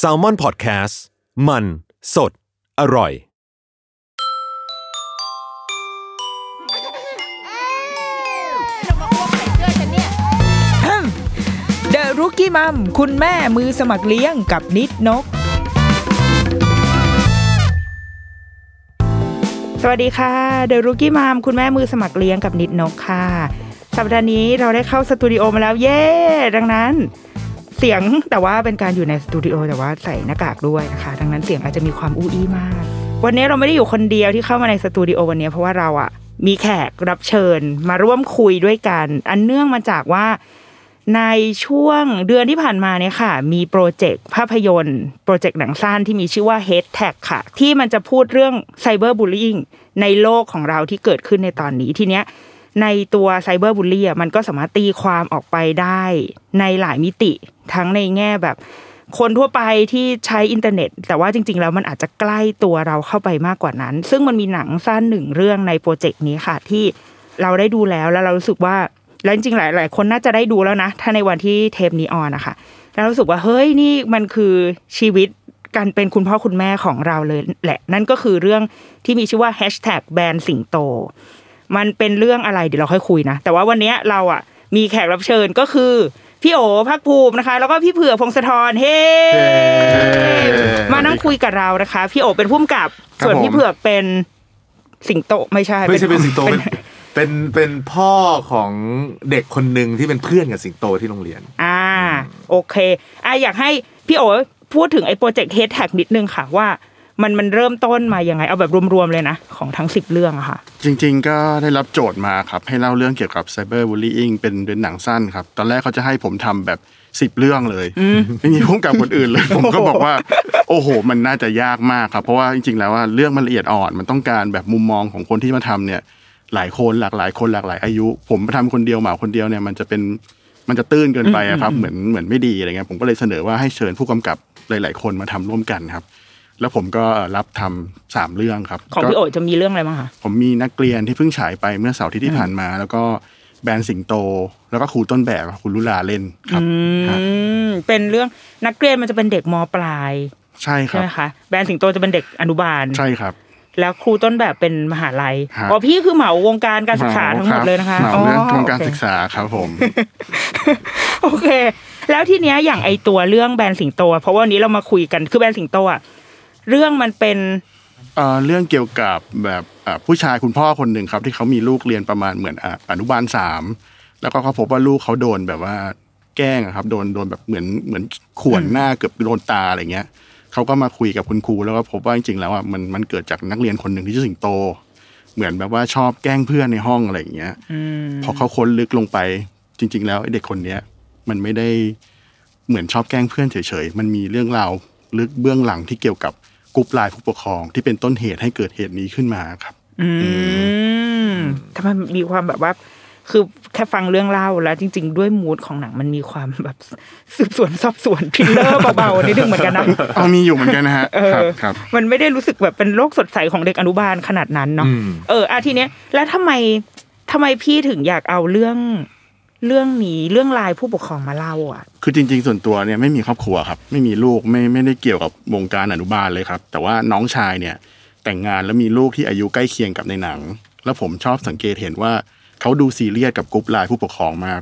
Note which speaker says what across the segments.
Speaker 1: s a l m o n PODCAST มัน สด อร่อย
Speaker 2: เดอะรุกี้มัมคุณแม่มือสมัครเลี้ยงกับนิดนก สวัสดีค่ะ The Rookie Mom คุณแม่มือสมัครเลี้ยงกับนิดนกค่ะ สัปดาห์นี้เราได้เข้าสตูดิโอมาแล้วเย้ ดังนั้น เสียงแต่ว่าเป็นการอยู่ในสตูดิโอแต่ว่าใส่หน้ากากด้วยนะคะ ดังนั้นเสียงอาจจะมีความอู้อี้มาก วันนี้เราไม่ได้อยู่คนเดียวที่เข้ามาในสตูดิโอวันนี้เพราะว่าเราอะมีแขกรับเชิญมาร่วมคุยด้วยกัน อันเนื่องมาจากว่าในช่วงเดือนที่ผ่านมาเนี่ยค่ะ มีโปรเจกต์ภาพยนตร์ โปรเจกต์หนังสั้นที่มีชื่อว่า Hate Tag ค่ะ ที่มันจะพูดเรื่องcyberbullying ในโลกของเราที่เกิดขึ้นในตอนนี้ทีเนี้ย ในตัว cyberbully มันก็สามารถตีความออกไปได้ในหลายมิติ ทั้งในแง่แบบคนทั่วไปที่ใช้อินเทอร์เน็ต แต่ว่าจริง ๆ แล้วมันอาจจะใกล้ตัวเราเข้าไปมากกว่านั้น ซึ่งมันมีหนังสั้นหนึ่งเรื่องในโปรเจกต์นี้ค่ะ ที่เราได้ดูแล้วแล้วเรารู้สึกว่าแล้วจริงๆหลาย ๆ คนน่าจะได้ดูแล้วนะ ถ้าในวันที่เทปนี้ on นะคะแล้วรู้สึกว่าเฮ้ยนี่มันคือชีวิตการเป็นคุณพ่อคุณแม่ของเราเลยแหละ นั่นก็คือเรื่องที่มีชื่อว่า hashtag แบนสิงโต มันเป็นเรื่องอะไรเดี๋ยวเราค่อยคุยนะ แต่ว่าวันนี้เราอะมีแขกรับเชิญก็คือ พี่โอพักภูมินะคะ แล้วก็พี่เผือกพงศธรเฮ้มานั่งคุยกับเรานะคะ พี่โอเป็นผู้กำกับ
Speaker 3: ครับ
Speaker 2: ส่วน
Speaker 3: ผม
Speaker 2: พี่เผือกเป็นสิงโตไม่ใช่
Speaker 3: ไม่ใช่เป็นสิงโต
Speaker 2: เป็
Speaker 3: เป็นนเป็นเป็นพ่อของเด็กคนหนึ่งที่เป็นเพื่อนกับสิงโตที่โรงเรียน
Speaker 2: อ่า โอเคอะอยากให้พี่โอพูดถึงไอ้โปรเจกต์เฮดแท็กนิดนึงค่ะว่า มันมันเริ่มต้นมายังไง เอาแบบรวมๆเลยนะ ของทั้งสิบเรื่องอะค่ะ
Speaker 4: จริง ๆ ก็ได้รับโจทย์มาครับ ให้เล่าเรื่องเกี่ยวกับไซเบอร์บูล y i n g เป็นเป็นหนังสั้นครับ ตอนแรกเขาจะให้ผมทำแบบสิบเรื่องเลยไม่มีพุ่มกับคนอื่นเลย ผมก็บอกว่า โอ้โห มันน่าจะยากมากครับ เพราะว่าจริง ๆ แล้วว่าเรื่องมันละเอียดอ่อน มันต้องการแบบมุมมองของคนที่มาทำเนี่ย หลายคนหลากหลายคนหลากหลายอายุ ผมมาทำคนเดียวหมาคนเดียวเนี่ยมันจะเป็นมันจะตื้นเกินไปอะครับ เหมือนเหมือนไม่ดีอะไรเงี้ยผมก็เลยเสนอว่าให้เชิญผู้กำกับหลาย ๆ คนมาทำร่วมกันครับ แล้วผมก็รับทำสามเรื่องครับ
Speaker 2: ของ
Speaker 4: ก็
Speaker 2: พี่โอจะมีเรื่องอะไรบ้างคะ
Speaker 4: ผมมีนักเรียนที่เพิ่งฉายไปเมื่อเสาร์อาที่ที่ผ่านมา แล้วก็แบรนด์สิงโต แล้วก็ครูต้นแบบคุณลุลาเล่นครับ
Speaker 2: อื
Speaker 4: ฮะ
Speaker 2: มเป็นเรื่องนักเรียนมันจะเป็นเด็กมปลาย
Speaker 4: ใช่ค
Speaker 2: ใช่
Speaker 4: รับ
Speaker 2: ไหมคะแบรนด์สิงโตจะเป็นเด็กอนุบาล
Speaker 4: ใช่ครับ
Speaker 2: แล้วครูต้นแบบเป็นมหาลัย
Speaker 4: ฮะ
Speaker 2: อ๋อพี่คือเหมาวงการการศึกษาทั้งหมดเลยนะคะ
Speaker 4: เหมาเรื่อง
Speaker 2: อ๋อ
Speaker 4: โครงการ
Speaker 2: โอเค
Speaker 4: ศึกษาครับผม
Speaker 2: โอเค แล้วทีเนี้ยอย่างไอตัวเรื่องแบรนด์สิงโตอะเพราะว่าวันนี้เรามาคุยกันคือแบรนด์สิงโตอะ เรื่องมันเป็น
Speaker 4: เอ่อเรื่องเกี่ยวกับแบบอ่าผู้ชายคุณพ่อคนหนึ่งครับ ที่เขามีลูกเรียนประมาณเหมือนอ่าอนุบาลสามแล้วก็เขาพบว่าลูกเขาโดนแบบว่าแกล้งอะครับโดนโดนแบบเหมือนเหมือนข่วนหน้าเกือบโดนตาอะไรเงี้ยเขาก็มาคุยกับคุณครูแล้วก็พบว่าจริงๆแล้วอะมันมันเกิดจากนักเรียนคนหนึ่งที่ชื่อสิงโต เหมือนแบบว่าชอบแกล้งเพื่อนในห้องอะไรอย่างเงี้ยพอเขาค้นลึกลงไป จริง ๆ แล้วไอ้เด็กคนเนี้ยมันไม่ได้เหมือนชอบแกล้งเพื่อนเฉยๆมันมีเรื่องราวลึกเบื้องหลังที่เกี่ยวกับ กรุ๊ปไลน์ผู้ปกครองที่เป็นต้นเหตุให้เกิดเหตุนี้ขึ้นมาครับ
Speaker 2: อืมทำไมมีความแบบว่า คือแค่ฟังเรื่องเล่าแล้ว จริง ๆ ด้วยมูดของหนังมันมีความแบบสืบสวนสอบสวนทริลเลอร์เบาๆนิดนึงเหมือนกันนะ
Speaker 4: เอามีอยู่เหมือนกันนะฮะ
Speaker 2: เอ
Speaker 4: ครับ
Speaker 2: อ
Speaker 4: ครับ
Speaker 2: มันไม่ได้รู้สึกแบบเป็นโลกสดใสของเด็กอนุบาลขนาดนั้นเนาะ
Speaker 3: อืม
Speaker 2: เอออาทีเนี้ยแล้วทำไมทำไมพี่ถึงอยากเอาเรื่อง เรื่องนี้เรื่องไลน์ผู้ปกครองมาเล่าอะ
Speaker 4: คือจริง ๆ ส่วนตัวเนี่ยไม่มีครอบครัวครับ ไม่มีลูกไม่ไม่ได้เกี่ยวกับวงการอนุบาลเลยครับ แต่ว่าน้องชายเนี่ยแต่งงานแล้วมีลูกที่อายุใกล้เคียงกับในหนัง แล้วผมชอบสังเกตเห็นว่าเขาดูซีเรียสกับกรุ๊ปไลน์ผู้ปกครองมาก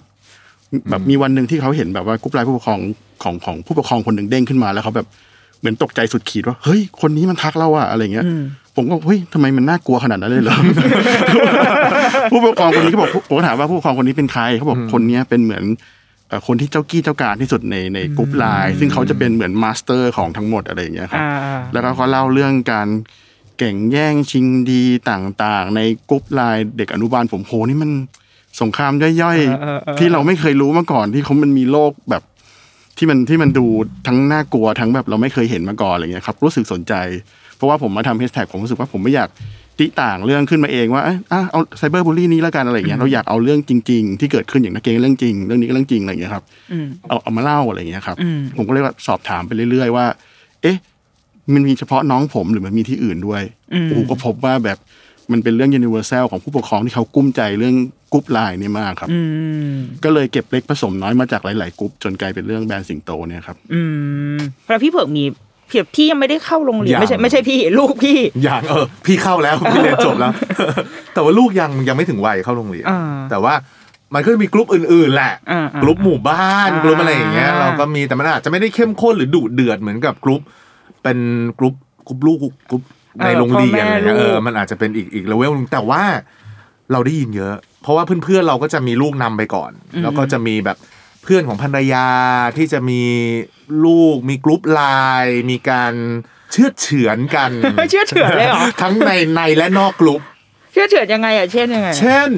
Speaker 4: แบบมีวันหนึ่งที่เขาเห็นแบบว่ากรุ๊ปไลน์ผู้ปกครองของของผู้ปกครองคนหนึ่งเด้งขึ้นมาแล้วเขาแบบเหมือนตกใจสุดขีดว่าเฮ้ยคนนี้มันทักเราอะอะไรเงี้ย ผมก็เฮ้ยทำไมมันน่ากลัวขนาดนั้นเลยเหรอผู้ปกครองคนนี้ก็บอกผมก็ถามว่าผู้ปกครองคนนี้เป็นใครเขาบอกคนเนี้ยเป็นเหมือนเอ่อคนที่เจ้ากี้เจ้าการที่สุดในในกรุ๊ปไลน์ซึ่งเขาจะเป็นเหมือน master ของทั้งหมดอะไรอย่างเงี้ยครับ
Speaker 2: อ่า
Speaker 4: แล้วก็เขาเล่าเรื่องการแก่งแย่งชิงดีต่างๆ ในกรุ๊ปไลน์เด็กอนุบาลผมโหนี่มันสงครามย่อย
Speaker 2: เออเออเออ
Speaker 4: ๆที่เราไม่เคยรู้มาก่อนที่เขามันมีโลกแบบที่มันที่มันดูทั้งน่ากลัวทั้งแบบเราไม่เคยเห็นมาก่อนอะไรเงี้ยครับ รู้สึกสนใจเพ ราะว่าผมมาทำแฮชแท็กผมรู้สึกว่าผมไม่อยากตีต่างเรื่องขึ้นมาเองว่าเอ้ยอะเอา cyberbully นี้แล้วกันอะไรเงี้ยเราอยากเอาเรื่องจริง ๆ ที่เกิดขึ้นอย่างนักเกงเรื่องจริงเรื่องนี้ก็เรื่องจริงอะไรเงี้ยครับ
Speaker 2: อืม
Speaker 4: เอาเอามาเล่าอะไรเงี้ยครับ
Speaker 2: อืม
Speaker 4: ผมก็เลยว่าสอบถามไปเรื่อย ๆ ว่า เอ๊ะ มันมีเฉพาะน้องผมหรือมันมีที่อื่นด้วย
Speaker 2: อืม
Speaker 4: โอ้โหก็พบว่าแบบมันเป็นเรื่อง universal ของผู้ปกครองที่เขากลุ้มใจเรื่องกรุ๊ปไลน์นี่มากครับ
Speaker 2: อืม
Speaker 4: ก็เลยเก็บเล็กผสมน้อยมาจากหลาย ๆกรุ๊ปจนกลายเป็นเรื่องแบรนด์สิงโตเนี่ยครับ
Speaker 2: อืมแล้วพี่เผือกมี เพียบพี่ยังไม่ได้เข้าโรงเรียน
Speaker 3: ยัง
Speaker 2: ไม่ใช่ไม่ใช่พี่ลูกพี่
Speaker 3: อย่างเออ พี่เข้าแล้วพี่เรียนจบแล้ว แต่ว่าลูกยังยังไม่ถึงวัยเข้าโรงเรียน
Speaker 2: อ่า
Speaker 3: แต่ว่ามันก็จะมีกลุ่มอื่นๆแหละ
Speaker 2: อ่าๆ
Speaker 3: กลุ่มหมู่บ้าน
Speaker 2: อ่าก
Speaker 3: ลุ่มอะไรอย่างเงี้ยเราก็มีแต่มันอาจจะไม่ได้เข้มข้นหรือดุเดือดเหมือนกับกลุ่มเป็นกลุ่มกลุ่มลูกกลุ่มในโรงเรียนอะไรเงี้ยเออมันอาจจะเป็นอีกอีกเลเวลนึงแต่ว่าเราได้ยินเยอะ เพราะว่าเพื่อนๆเราก็จะมีลูกนำไปก่อน แล้วก็จะมีแบบ เพื่อนของภรรยาที่จะมีลูกมีกลุ่มไลน์มีการเชื่อดเฉือนกัน
Speaker 2: เชื่อเฉือนเลยเหรอ
Speaker 3: ทั้งในในและนอกกลุ่ม
Speaker 2: เชื่อเฉือนยังไงอะเช่นยังไง
Speaker 3: เช่น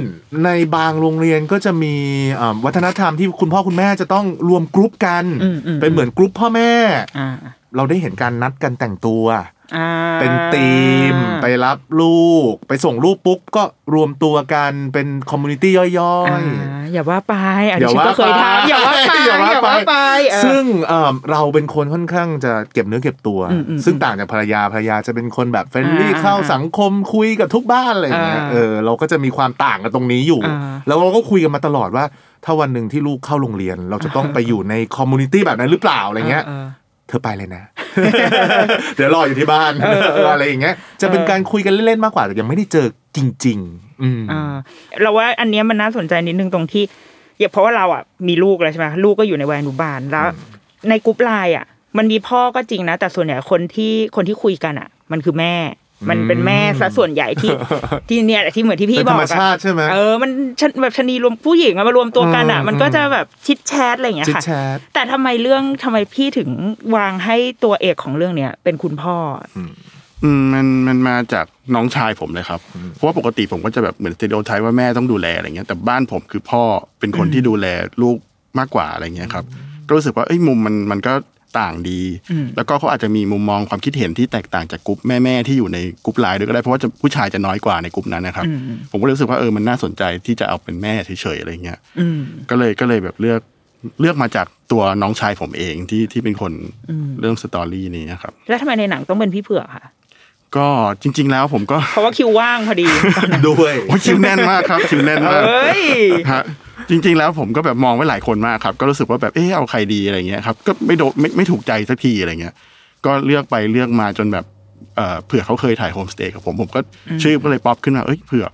Speaker 3: ในบางโรงเรียนก็จะมีอ่าวัฒนธรรมที่คุณพ่อคุณแม่จะต้องรวมกลุ่มกัน
Speaker 2: อืมอืม
Speaker 3: เป็นเหมือนกลุ่มพ่อแม่
Speaker 2: อ่า
Speaker 3: เราได้เห็นการนัดกันแต่งตัว
Speaker 2: อ่า
Speaker 3: เป็นทีม ไปรับลูก ไปส่งลูกปุ๊บก็รวมตัวกันเป็น community ย่อย
Speaker 2: อ่าอย่าว่าไปอัน
Speaker 3: อย่า
Speaker 2: นี้ฉัน
Speaker 3: ว่า
Speaker 2: ก็เคย
Speaker 3: ไป
Speaker 2: ทำอย่าว่าไป
Speaker 3: อย่าว่าไป
Speaker 2: ไปเออ
Speaker 3: ๆซึ่งเอ่อเราเป็นคนค่อนข้างจะเก็บเนื้อเก็บตัว
Speaker 2: อืมอืม
Speaker 3: ซึ่งต่างจากภรรยาภรรยาจะเป็นคนแบบ friendly
Speaker 2: อ่า
Speaker 3: เข้าสังคมคุยกับทุกบ้านอะไรอย่างเงี้ย
Speaker 2: อ่า
Speaker 3: เออเราก็จะมีความต่างกันตรงนี้อยู่
Speaker 2: อ่า
Speaker 3: แล้วเราก็คุยกันมาตลอดว่า ถ้าวันหนึ่งที่ลูกเข้าโรงเรียน เราจะต้องไปอยู่ใน community แบบนั้นหรือเปล่าอะไรเงี้ย
Speaker 2: ออ
Speaker 3: เธอไปเลยนะ เดี๋ยวรออยู่ที่บ้าน
Speaker 2: เออเออ
Speaker 3: อะไรอย่างเงี้ยจะเป็นการคุยกันเล่นๆมากกว่าแต่ยังไม่ได้เจอจริง ๆ อืม
Speaker 2: อ่าเราว่าอันเนี้ยมันน่าสนใจนิดนึงตรงที่อย่าเพราะว่าเราอะมีลูกแล้วใช่ไหมลูกก็อยู่ในวัยอนุบาลแล้ว ในกรุ๊ปไลน์อะ มันมีพ่อก็จริงนะ แต่ส่วนใหญ่คนที่คนที่คุยกันอะ มันคือแม่ มันเป็นแม่ซะส่วนใหญ่ที่ที่เนี่ยที่เหมือนที่พี่
Speaker 3: เป็น
Speaker 2: บ
Speaker 3: ธร
Speaker 2: อก
Speaker 3: รม
Speaker 2: อะ
Speaker 3: ชาติใช่ไหม
Speaker 2: เออมันชนแบบชะนีรวมผู้หญิงอะมารวมตัวกันอะ
Speaker 3: อืม
Speaker 2: มันก็จะแบบ chit chat อะไรอย่างเงี้ย
Speaker 3: chit
Speaker 2: ค่ะ
Speaker 3: แชท
Speaker 2: แต่ทำไมเรื่องทำไมพี่ถึงวางให้ตัวเอกของเรื่องเนี้ยเป็นคุณพ่อ
Speaker 4: อืมมันมันมาจากน้องชายผมเลยครับ เพราะว่าปกติผมก็จะแบบเหมือนสเตโอไทป์ว่าแม่ต้องดูแลอะไรเงี้ยแต่บ้านผมคือพ่อเป็นคนที่ดูแลลูกมากกว่าอะไรเงี้ยครับก็รู้สึกว่าเอ้ยมุมมันมันก็ ต่างดี
Speaker 2: อืม
Speaker 4: แล้วก็เขาอาจจะมีมุมมองความคิดเห็นที่แตกต่างจากกลุ่มแม่ๆที่อยู่ในกลุ่มไลน์ด้วยก็ได้เพราะว่าจะผู้ชายจะน้อยกว่าในกลุ่มนั้นนะครับ ผมก็เลยรู้สึกว่าเออมันน่าสนใจที่จะเอาเป็นแม่เฉยๆอะไรเงี้ย
Speaker 2: อืม
Speaker 4: ก็เลยก็เลยแบบเลือกเลือกมาจากตัวน้องชายผมเองที่ที่เป็นคนเรื่อง story นี้นะครับ
Speaker 2: แล้วทำไมในหนังต้องเป็นพี่เผือกค่ะ
Speaker 4: ก็จริง ๆ แล้วผมก็
Speaker 2: เพราะว่าคิวว่างพอดี
Speaker 3: ด้วย
Speaker 4: โอ้ยคิวแน่นมากครับคิวแน่นมาก
Speaker 2: เอ้ย
Speaker 4: ฮะจริง ๆ แล้วผมก็แบบมองไว้หลายคนมากครับก็รู้สึกว่าแบบเออเอาใครดีอะไรเงี้ยครับก็ไม่โดนไม่ไม่ถูกใจสักทีอะไรเงี้ย ก็เลือกไปเลือกมาจนแบบเอ่อเผือกเขาเคยถ่ายโฮมสเตย์กับผมผมก็ชื่อก็เลยป๊อปขึ้นมาเอ้ยเผือก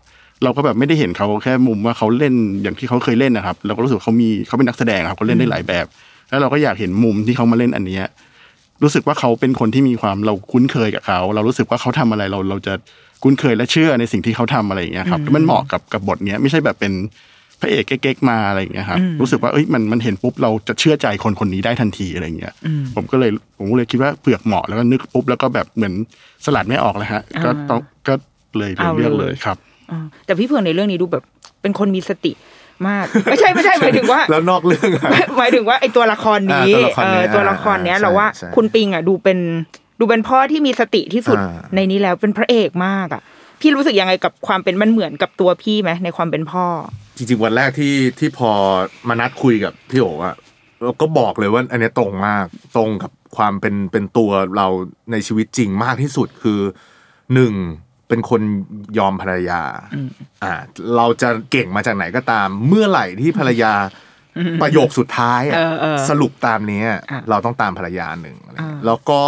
Speaker 4: เราก็แบบไม่ได้เห็นเขาแค่มุมว่าเขาเล่นอย่างที่เขาเคยเล่นนะครับ เราก็รู้สึกว่าเขามีเขาเป็นนักแสดงครับเขาเล่นได้หลายแบบ แล้วเราก็อยากเห็นมุมที่เขามาเล่นอันเนี้ย รู้สึกว่าเขาเป็นคนที่มีความเราคุ้นเคยกับเขา เรารู้สึกว่าเขาทำอะไรเราเราจะคุ้นเคยและเชื่อในสิ่งที่เขาทำอะไรอย่างเงี้ยครับแล้วมันเหมาะกับกับบทเนี้ยไม่ใช่แบบเป็นพระเอกเก๊กๆมาอะไรอย่างเงี้ยครับรู้สึกว่าเอ้ยมันมันเห็นปุ๊บเราจะเชื่อใจคนคนนี้ได้ทันทีอะไรอย่างเงี้ยผมก็เลยผมก็เลยคิดว่าเผือกเหมาะแล้วก็นึกปุ๊บแล้วก็แบบเหมือนสลัดไม่ออกเลยฮะก็ต้องก็เลยเลย
Speaker 2: เอา
Speaker 4: เลือก
Speaker 2: เล
Speaker 4: เลยยครับ
Speaker 2: อ่าแต่พี่เผือกในเรื่องนี้ดูแบบเป็นคนมีสติ มาก ไม่ใช่ไม่ใช่หมายถึงว่า
Speaker 3: แล้วนอกเรื่องอะ
Speaker 2: หมายถึงว่าไอตัวละครนี้
Speaker 3: อ่าตัวละคร
Speaker 2: เอ
Speaker 3: นี้
Speaker 2: อตัวละครเนี้ย
Speaker 3: อ่า
Speaker 2: เราว่า
Speaker 3: ใช่ใช่
Speaker 2: คุณปิงอะดูเป็นดูเป็นพ่อที่มีสติที่สุด
Speaker 3: อ่า
Speaker 2: ในนี้แล้วเป็นพระเอกมากอะ พี่รู้สึกยังไงกับความเป็นมันเหมือนกับตัวพี่ไหมในความเป็นพ่อ
Speaker 3: จริงๆวันแรกที่ที่พอมานัดคุยกับพี่โออะเราก็บอกเลยว่าอันเนี้ยตรงมากตรงกับความเป็นเป็นตัวเราในชีวิตจริงมากที่สุดคือหนึ่ง เป็นคนยอมภรรยา อ่า เราจะเก่งมาจากไหนก็ตาม เมื่อไหร่ที่ภรรยาประโยคสุดท้ายอะ
Speaker 2: เออเออ
Speaker 3: สรุปตามเนี้ย
Speaker 2: อะ
Speaker 3: เราต้องตามภรรยาหนึ่งอะไร
Speaker 2: อ่า
Speaker 3: แล้วก็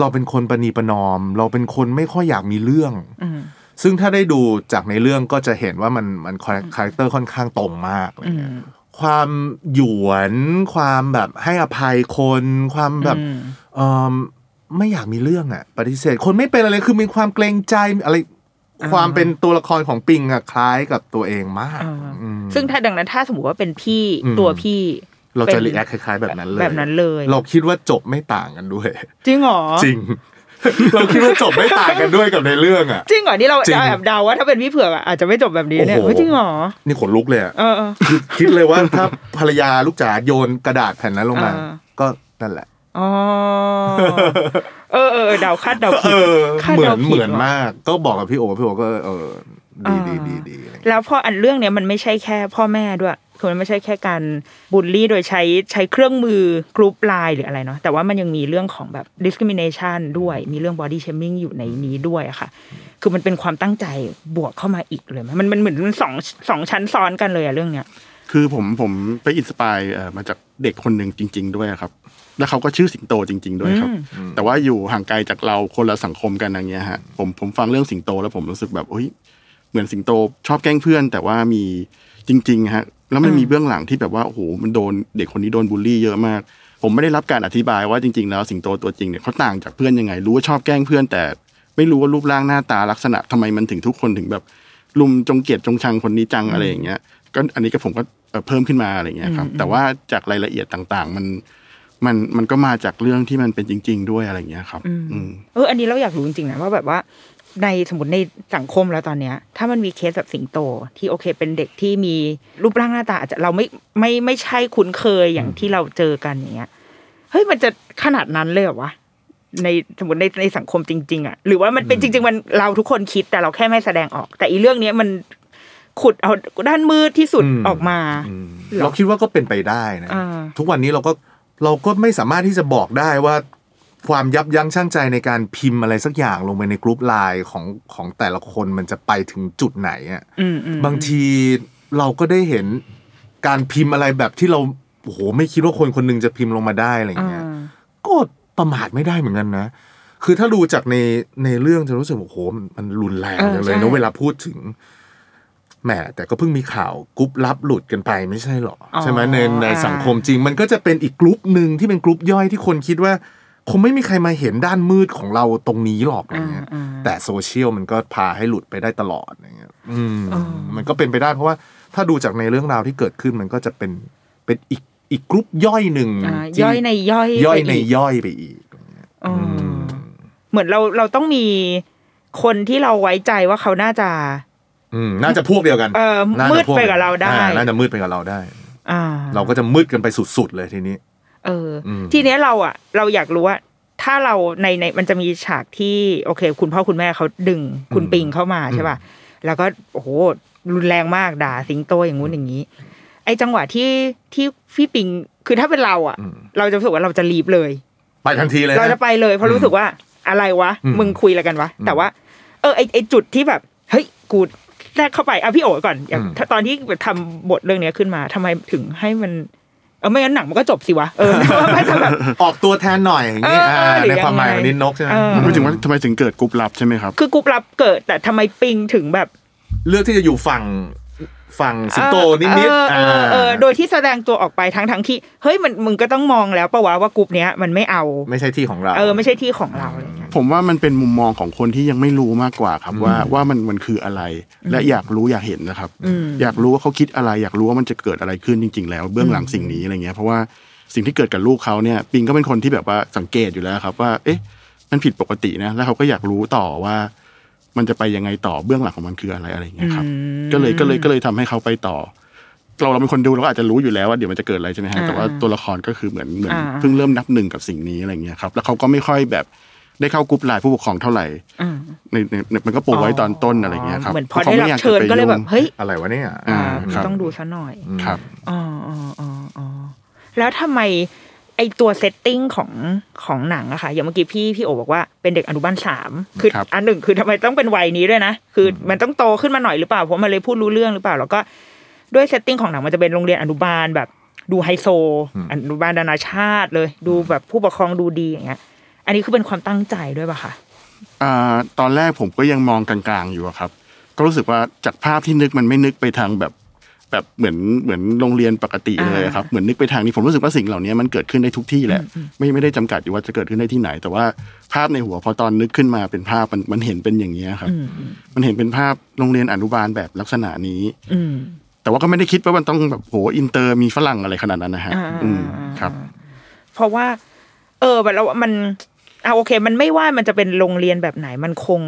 Speaker 3: เราเป็นคนประนีประนอม เราเป็นคนไม่ค่อยอยากมีเรื่อง
Speaker 2: อืม
Speaker 3: ซึ่งถ้าได้ดูจากในเรื่องก็จะเห็นว่ามันมัน character ค่อนข้างตรงมากอะไรเงี้ยความหยวน ความแบบให้อภัยคน ความแบบ
Speaker 2: อืม
Speaker 3: เออ ไม่อยากมีเรื่องอะ ปฏิเสธ คนไม่เป็นอะไรคือมีความเกรงใจอะไร ความเป็นตัวละครของปิงอะคล้ายกับตัวเองมาก
Speaker 2: อ่า
Speaker 3: อืม
Speaker 2: ซึ่งถ้าดังนั้นถ้าสมมติว่าเป็นพี่
Speaker 3: อืม
Speaker 2: ตัวพี่
Speaker 3: เราจะ
Speaker 2: ป็น
Speaker 3: รีแอคคล้ายๆแบบนั้นเลย
Speaker 2: แบบนั้นเลย
Speaker 3: เราคิดว่าจบไม่ต่างกันด้วย
Speaker 2: จริงเหรอ
Speaker 3: จริง เราคิดว่าจบไม่ต่างกันด้วยกับในเรื่องอะ
Speaker 2: จริงเหรอนี่เรา
Speaker 3: จริง
Speaker 2: เราแอบเดาว่าถ้าเป็นพี่เผือกอะอาจจะไม่จบแบบนี้เนี่ย
Speaker 3: โอ้โห
Speaker 2: เฮ้ยจริงเหรอ
Speaker 3: นี่ขนลุกเลยอะ
Speaker 2: เออเออ
Speaker 3: คือคิดเลยว่าถ้าภรรยาลูกจ๋าโยนกระดาษแผ่นนั้นลงมา
Speaker 2: อ่า
Speaker 3: ก็นั่นแหละ
Speaker 2: อ๋อเออเออเดาคาดเดาผิ
Speaker 3: เอ
Speaker 2: ด
Speaker 3: อ
Speaker 2: คาด
Speaker 3: เหมือ
Speaker 2: เดานผิด
Speaker 3: เหมือน
Speaker 2: ว่ะ
Speaker 3: มาก ก็บอกกับพี่โอ๋พี่โอ๋ก็ เออ ดีดีดีดีอะไรอย่างเงี้ย
Speaker 2: แล้วพออันเรื่องเนี้ยมันไม่ใช่แค่พ่อแม่ด้วยคือมันไม่ใช่แค่การบูลลี่โดยใช้ใช้เครื่องมือกรุ๊ปไลน์หรืออะไรเนาะแต่ว่ามันยังมีเรื่องของแบบ discrimination ด้วย มีเรื่อง body shaming อยู่ในนี้ด้วยอะค่ะ คือมันเป็นความตั้งใจบวกเข้ามาอีกเลยไหมมันมันเหมือนมันสองสองชั้นซ้อนกันเลยอะเรื่องเนี้ย
Speaker 4: คือผมผมไป inspire เอ่อมาจากเด็กคนหนึ่งจริง ๆ ด้วยครับ แล้วเขาก็ชื่อสิงโตจริง ๆ ด้วยครับ แต่ว่าอยู่ห่างไกลจากเราคนละสังคมกันอย่างเงี้ยฮะผมผมฟังเรื่องสิงโตแล้วผมรู้สึกแบบเฮ้ยเหมือนสิงโตชอบแกล้งเพื่อน แต่ว่ามีจริงๆฮะแล้วมันมีเบื้องหลังที่แบบว่าโอ้โหมันโดนเด็กคนนี้โดนบูลลี่เยอะมาก ผมไม่ได้รับการอธิบายว่าจริง ๆ แล้วสิงโตตัวจริงเนี่ยเขาต่างจากเพื่อนยังไง รู้ว่าชอบแกล้งเพื่อน แต่ไม่รู้ว่ารูปร่างหน้าตาลักษณะทำไมมันถึงทุกคนถึงแบบลุมจงเกลียดจงชังคนนี้จังอะไรอย่างเงี้ยก็อันนี้ก็ผมก็เอ่อเพิ่มขึ้นมาอะไรเงี้ยครับแต่ว่าจากรายละเอียดต่างๆ มัน มันมันก็มาจากเรื่องที่มันเป็นจริง ๆ ด้วยอะไรเงี้ยครับ อืม
Speaker 2: เออ อันนี้เราอยากรู้จริงๆนะว่าแบบว่าในสมมติในสังคมแล้วตอนเนี้ย ถ้ามันมีเคสแบบสิงโต ที่โอเค เป็นเด็กที่มีรูปร่างหน้าตาอาจจะเราไม่ไม่ไม่ใช่คุ้นเคยอย่างที่เราเจอกันอย่างเงี้ยเฮ้ยมันจะขนาดนั้นเลยเหรอวะในสมมติในในสังคมจริง ๆอะหรือว่ามันเป็นจริง ๆ มันเราทุกคนคิดแต่เราแค่ไม่แสดงออก แต่อีเรื่องเนี้ยมันขุดเอาด้านมืดที่สุด
Speaker 3: อืม
Speaker 2: ออกมา
Speaker 3: อืม
Speaker 2: หรอ
Speaker 3: เราคิดว่าก็เป็นไปได้นะ
Speaker 2: อ่า
Speaker 3: ทุกวันนี้เราก็ เราก็ไม่สามารถที่จะบอกได้ว่าความยับยั้งชั่งใจในการพิมพ์อะไรสักอย่างลงไปในกรุ๊ปไลน์ของของแต่ละคนมันจะไปถึงจุดไหนอะ
Speaker 2: อืมอืม
Speaker 3: บางทีเราก็ได้เห็นการพิมพ์อะไรแบบที่เราโอ้โหไม่คิดว่าคนคนหนึ่งจะพิมพ์ลงมาได้อะไรอย่างเงี้ย
Speaker 2: อ่า
Speaker 3: ก็ประมาทไม่ได้เหมือนกันนะ คือถ้าดูจากในในเรื่องจะรู้สึกว่าโอ้โหมันมันรุนแรง
Speaker 2: เออ
Speaker 3: จังเลย
Speaker 2: ใช่
Speaker 3: นะเวลาพูดถึง แหมแต่ก็เพิ่งมีข่าวกรุ๊ปลับหลุดกันไปไม่ใช่หรอ
Speaker 2: อ๋อ
Speaker 3: ใช่ไหมในใน
Speaker 2: อ่า
Speaker 3: สังคมจริง มันก็จะเป็นอีกกรุ๊ปหนึ่งที่เป็นกรุ๊ปย่อยที่คนคิดว่า คงไม่มีใครมาเห็นด้านมืดของเราตรงนี้หรอกอะไรเงี้ย
Speaker 2: อ่า
Speaker 3: แต่โซเชียลมันก็พาให้หลุดไปได้ตลอดอะไรเงี้ยอืม
Speaker 2: อ๋อ
Speaker 3: มันก็เป็นไปได้เพราะว่าถ้าดูจากในเรื่องราวที่เกิดขึ้นมันก็จะเป็นเป็นอีกอีกกรุ๊ปย่อยหนึ่ง
Speaker 2: อ่า
Speaker 3: ที่
Speaker 2: ย่อยในย่อย
Speaker 3: ย่อย
Speaker 2: ไป
Speaker 3: ใน
Speaker 2: อีก
Speaker 3: ย่อยไปอีก
Speaker 2: อ๋ออเหมือนเราเราต้องมีคนที่เราไว้ใจว่าเขาน่าจะ
Speaker 3: อืมน่าจะพวกเดียวกัน
Speaker 2: เออ
Speaker 3: น่าจะ
Speaker 2: มืด
Speaker 3: พว
Speaker 2: ไปกับเราได้
Speaker 3: อ่น่าจะมืดไปกับเราได้
Speaker 2: อ่า
Speaker 3: เราก็จะมืดกันไปสุดๆเลยทีนี้
Speaker 2: เอออ
Speaker 3: ม
Speaker 2: ทีเนี้ยเราอะ เราอยากรู้ว่าถ้าเราในในมันจะมีฉากที่โอเค คุณพ่อคุณแม่เขาดึงคุณปิงเข้ามาใช่ป่ะแล้วก็โอ้โหรุนแรงมากด่าสิงโตอย่างงู้นอย่างนี้ ไอ้จังหวะที่ที่พี่ปิงคือถ้าเป็นเราอะ เราจะรู้สึกว่าเราจะรีบเลย
Speaker 3: ไปทันทีเลย
Speaker 2: เรา
Speaker 3: นะ
Speaker 2: จะไปเลยเพราะรู้สึกว่าอะไรวะ
Speaker 3: อืม
Speaker 2: มึงคุยอะไรกันวะ แต่ว่า เออไอไอจุดที่แบบ เฮ้ยกู แรกเข้าไปอะพี่โอ๋ก่อนอย่างถ้าตอนที่ทำบทเรื่องเนี้ยขึ้นมาทำไมถึงให้มันเออไม่งั้นหนังมันก็จบสิวะเออไม่ทำแบบ
Speaker 3: ออกตัวแทนหน่อยอย่างนี้
Speaker 2: เออเออ
Speaker 3: อ่า
Speaker 2: หรือ
Speaker 3: ในความหมาย
Speaker 2: ยังไง
Speaker 3: ของนินนกใช่ไหม
Speaker 2: เออ
Speaker 3: ม
Speaker 4: ไม่ถึงว่าทำไมถึงเกิดกรุ๊ปลับใช่ไหมครับ
Speaker 2: คือกรุ๊ปลับเกิดแต่ทำไมปิงถึงแบบ
Speaker 3: เลือกที่จะอยู่ฝั่ง ฝั่งสิงโตนิด
Speaker 2: เอ
Speaker 3: ๆ
Speaker 2: อเออเออ
Speaker 3: อ่า
Speaker 2: โดยที่แสดงตัวออกไปทั้งทั้งที่เฮ้ยมันมึงก็ต้องมองแล้วปะวะว่ากรุ๊ปเนี้ยมันไม่เอา
Speaker 3: ไม่ใช่ที่ของเรา
Speaker 2: เออไม่ใช่ที่ของเราอะไรเงี้ย
Speaker 4: ผมว่ามันเป็นมุมมองของคนที่ยังไม่รู้มากกว่าครับว่าว่ามันมันคืออะไร และอยากรู้อยากเห็นนะครับ
Speaker 2: อืม
Speaker 4: อยากรู้ว่าเขาคิดอะไรอยากรู้ว่ามันจะเกิดอะไรขึ้นจริง ๆ แล้วเบื้องหลังสิ่งนี้อะไรเงี้ยเพราะว่าสิ่งที่เกิดกับลูกเขาเนี่ยปิงก็เป็นคนที่แบบว่าสังเกตอยู่แล้วครับว่า เอ๊ะ มันผิดปกตินะ แล้วเขาก็อยากรู้ต่อว่า มันจะไปยังไงต่อเบื้องหลังของมันคืออะไรอะไรเงี้ยครับ ก็เลยก็เลยก็เลยทำให้เขาไปต่อ เราเราเป็นคนดูเราก็อาจจะรู้อยู่แล้วว่าเดี๋ยวมันจะเกิดอะไรใช่ไหมฮะ
Speaker 2: อ่า
Speaker 4: แต่ว่าตัวละครก็คือเหมือนเหมือน
Speaker 2: อ่า
Speaker 4: เพิ่งเริ่มนับหนึ่งกับสิ่งนี้อะไรเงี้ยครับแล้วเขาก็ไม่ค่อยแบบได้เข้ากรุ๊ปไลน์ผู้ปกครองเท่าไหร่
Speaker 2: อืม
Speaker 4: ในในในมันก็ปูไว้ตอนต้นอะไรเงี้ยครับ
Speaker 2: เหมือนพอ
Speaker 4: พราะ
Speaker 2: ได้
Speaker 4: เขา
Speaker 2: รับ
Speaker 4: ม่ยา
Speaker 2: เชิญ
Speaker 4: จะไป
Speaker 2: ก็เลยแบบ
Speaker 4: ง
Speaker 2: เฮ้ย
Speaker 3: อะไรวะเนี่ย
Speaker 4: อ่า
Speaker 2: อ่า
Speaker 4: ครับ
Speaker 2: ต้องดูซะหน่อย
Speaker 4: ครับ
Speaker 2: อ๋ออ๋ออ๋ออ๋อแล้วทำไม ไอตัว setting ของของหนังอะค่ะอย่างเมื่อกี้พี่พี่โอบอกว่าเป็นเด็กอนุบาลสามคือ
Speaker 4: ครับ
Speaker 2: อันหนึ่งคือทำไมต้องเป็นวัยนี้ด้วยนะ คือมันต้องโตขึ้นมาหน่อยหรือเปล่าเพราะมันเลยพูดรู้เรื่องหรือเปล่า แล้วก็ด้วย setting ของหนังมันจะเป็นโรงเรียนอนุบาลแบบ ดูไฮโซ อนุบาลนานาชาติเลย ดูแบบผู้ปกครองดูดีอย่างเงี้ย อันนี้คือเป็นความตั้งใจด้วยป่ะคะ
Speaker 4: อ่าตอนแรกผมก็ยังมองกลางๆอยู่อะครับ ก็รู้สึกว่าจากภาพที่นึกมันไม่นึกไปทางแบบ แบบเหมือนเหมือนโรงเรียนปกติเลยอะครับเหมือนนึกไปทางนี้ผมรู้สึกว่าสิ่งเหล่านี้มันเกิดขึ้นได้ทุกที่แหละ ไม่ไม่ได้จำกัดอยู่ว่าจะเกิดขึ้นได้ที่ไหน แต่ว่าภาพในหัวพอตอนนึกขึ้นมาเป็นภาพมันมันเห็นเป็นอย่างนี้ยครับ มันเห็นเป็นภาพโรงเรียนอนุบาลแบบลักษณะนี้
Speaker 2: อืม
Speaker 4: แต่ว่าก็ไม่ได้คิดว่ามันต้องแบบโหอินเตอร์มีฝรั่งอะไรขนาดนั้นนะฮะ
Speaker 2: อ่า
Speaker 4: อืมครับ
Speaker 2: เพราะว่า เออแบบเรามันอ่าโอเค มันไม่ว่ามันจะเป็นโรงเรียนแบบไหนมันคง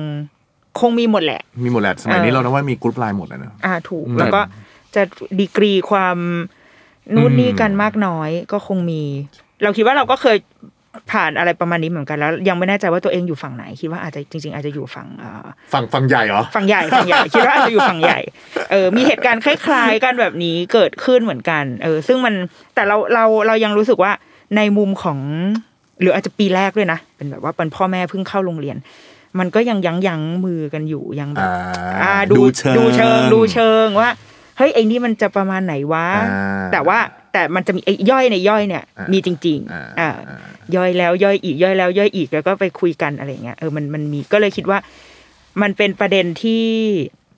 Speaker 2: คงมีหมดแหละ
Speaker 3: มีหมดแหละ สมัยนี้
Speaker 2: เออ
Speaker 3: เรานะว่ามีกรุ๊ปไลน์หมดแล้วนะ
Speaker 2: อ่าถูก แล้วก็ จะดีกรีความนู่นนี่กันมากน้อยก็คงมี เราคิดว่าเราก็เคยผ่านอะไรประมาณนี้เหมือนกันแล้ว ยังไม่แน่ใจว่าตัวเองอยู่ฝั่งไหน คิดว่าอาจจะจริง ๆ อาจจะอยู่ฝั่งเอ่อ
Speaker 3: ฝั่งฝั่งใหญ่เหรอ
Speaker 2: ฝั่งใหญ่ฝั่งใหญ่คิดว่าอาจจะอยู่ฝั่งใหญ่เออมีเหตุการณ์คล้าย ๆ กันแบบนี้เกิดขึ้นเหมือนกันเออซึ่งมันแต่เราเราเรายังรู้สึกว่าในมุมของ หรืออาจจะปีแรกด้วยนะเป็นแบบว่าเป็นพ่อแม่เพิ่งเข้าโรงเรียน มันก็ยังยั้งยั้งมือกันอยู่ยังแบบ
Speaker 3: อ่า
Speaker 2: อ่าดู
Speaker 3: ดูเชิง
Speaker 2: ดูเชิงดูเชิงว่า เฮ้ยไอ้นี่มันจะประมาณไหนวะ
Speaker 3: อ่า
Speaker 2: แต่ว่าแต่มันจะมีไอ้ย่อยในย่อยเนี่ย
Speaker 3: อ่ามี
Speaker 2: มีจริง
Speaker 3: อ่า
Speaker 2: ๆอ่า
Speaker 3: อ่า
Speaker 2: ย่อยแล้วย่อยอีกย่อยแล้ว ย่อยอีกแล้วก็ไปคุยกันอะไรเงี้ยเออมันมันมีก็เลยคิดว่า มันเป็นประเด็นที่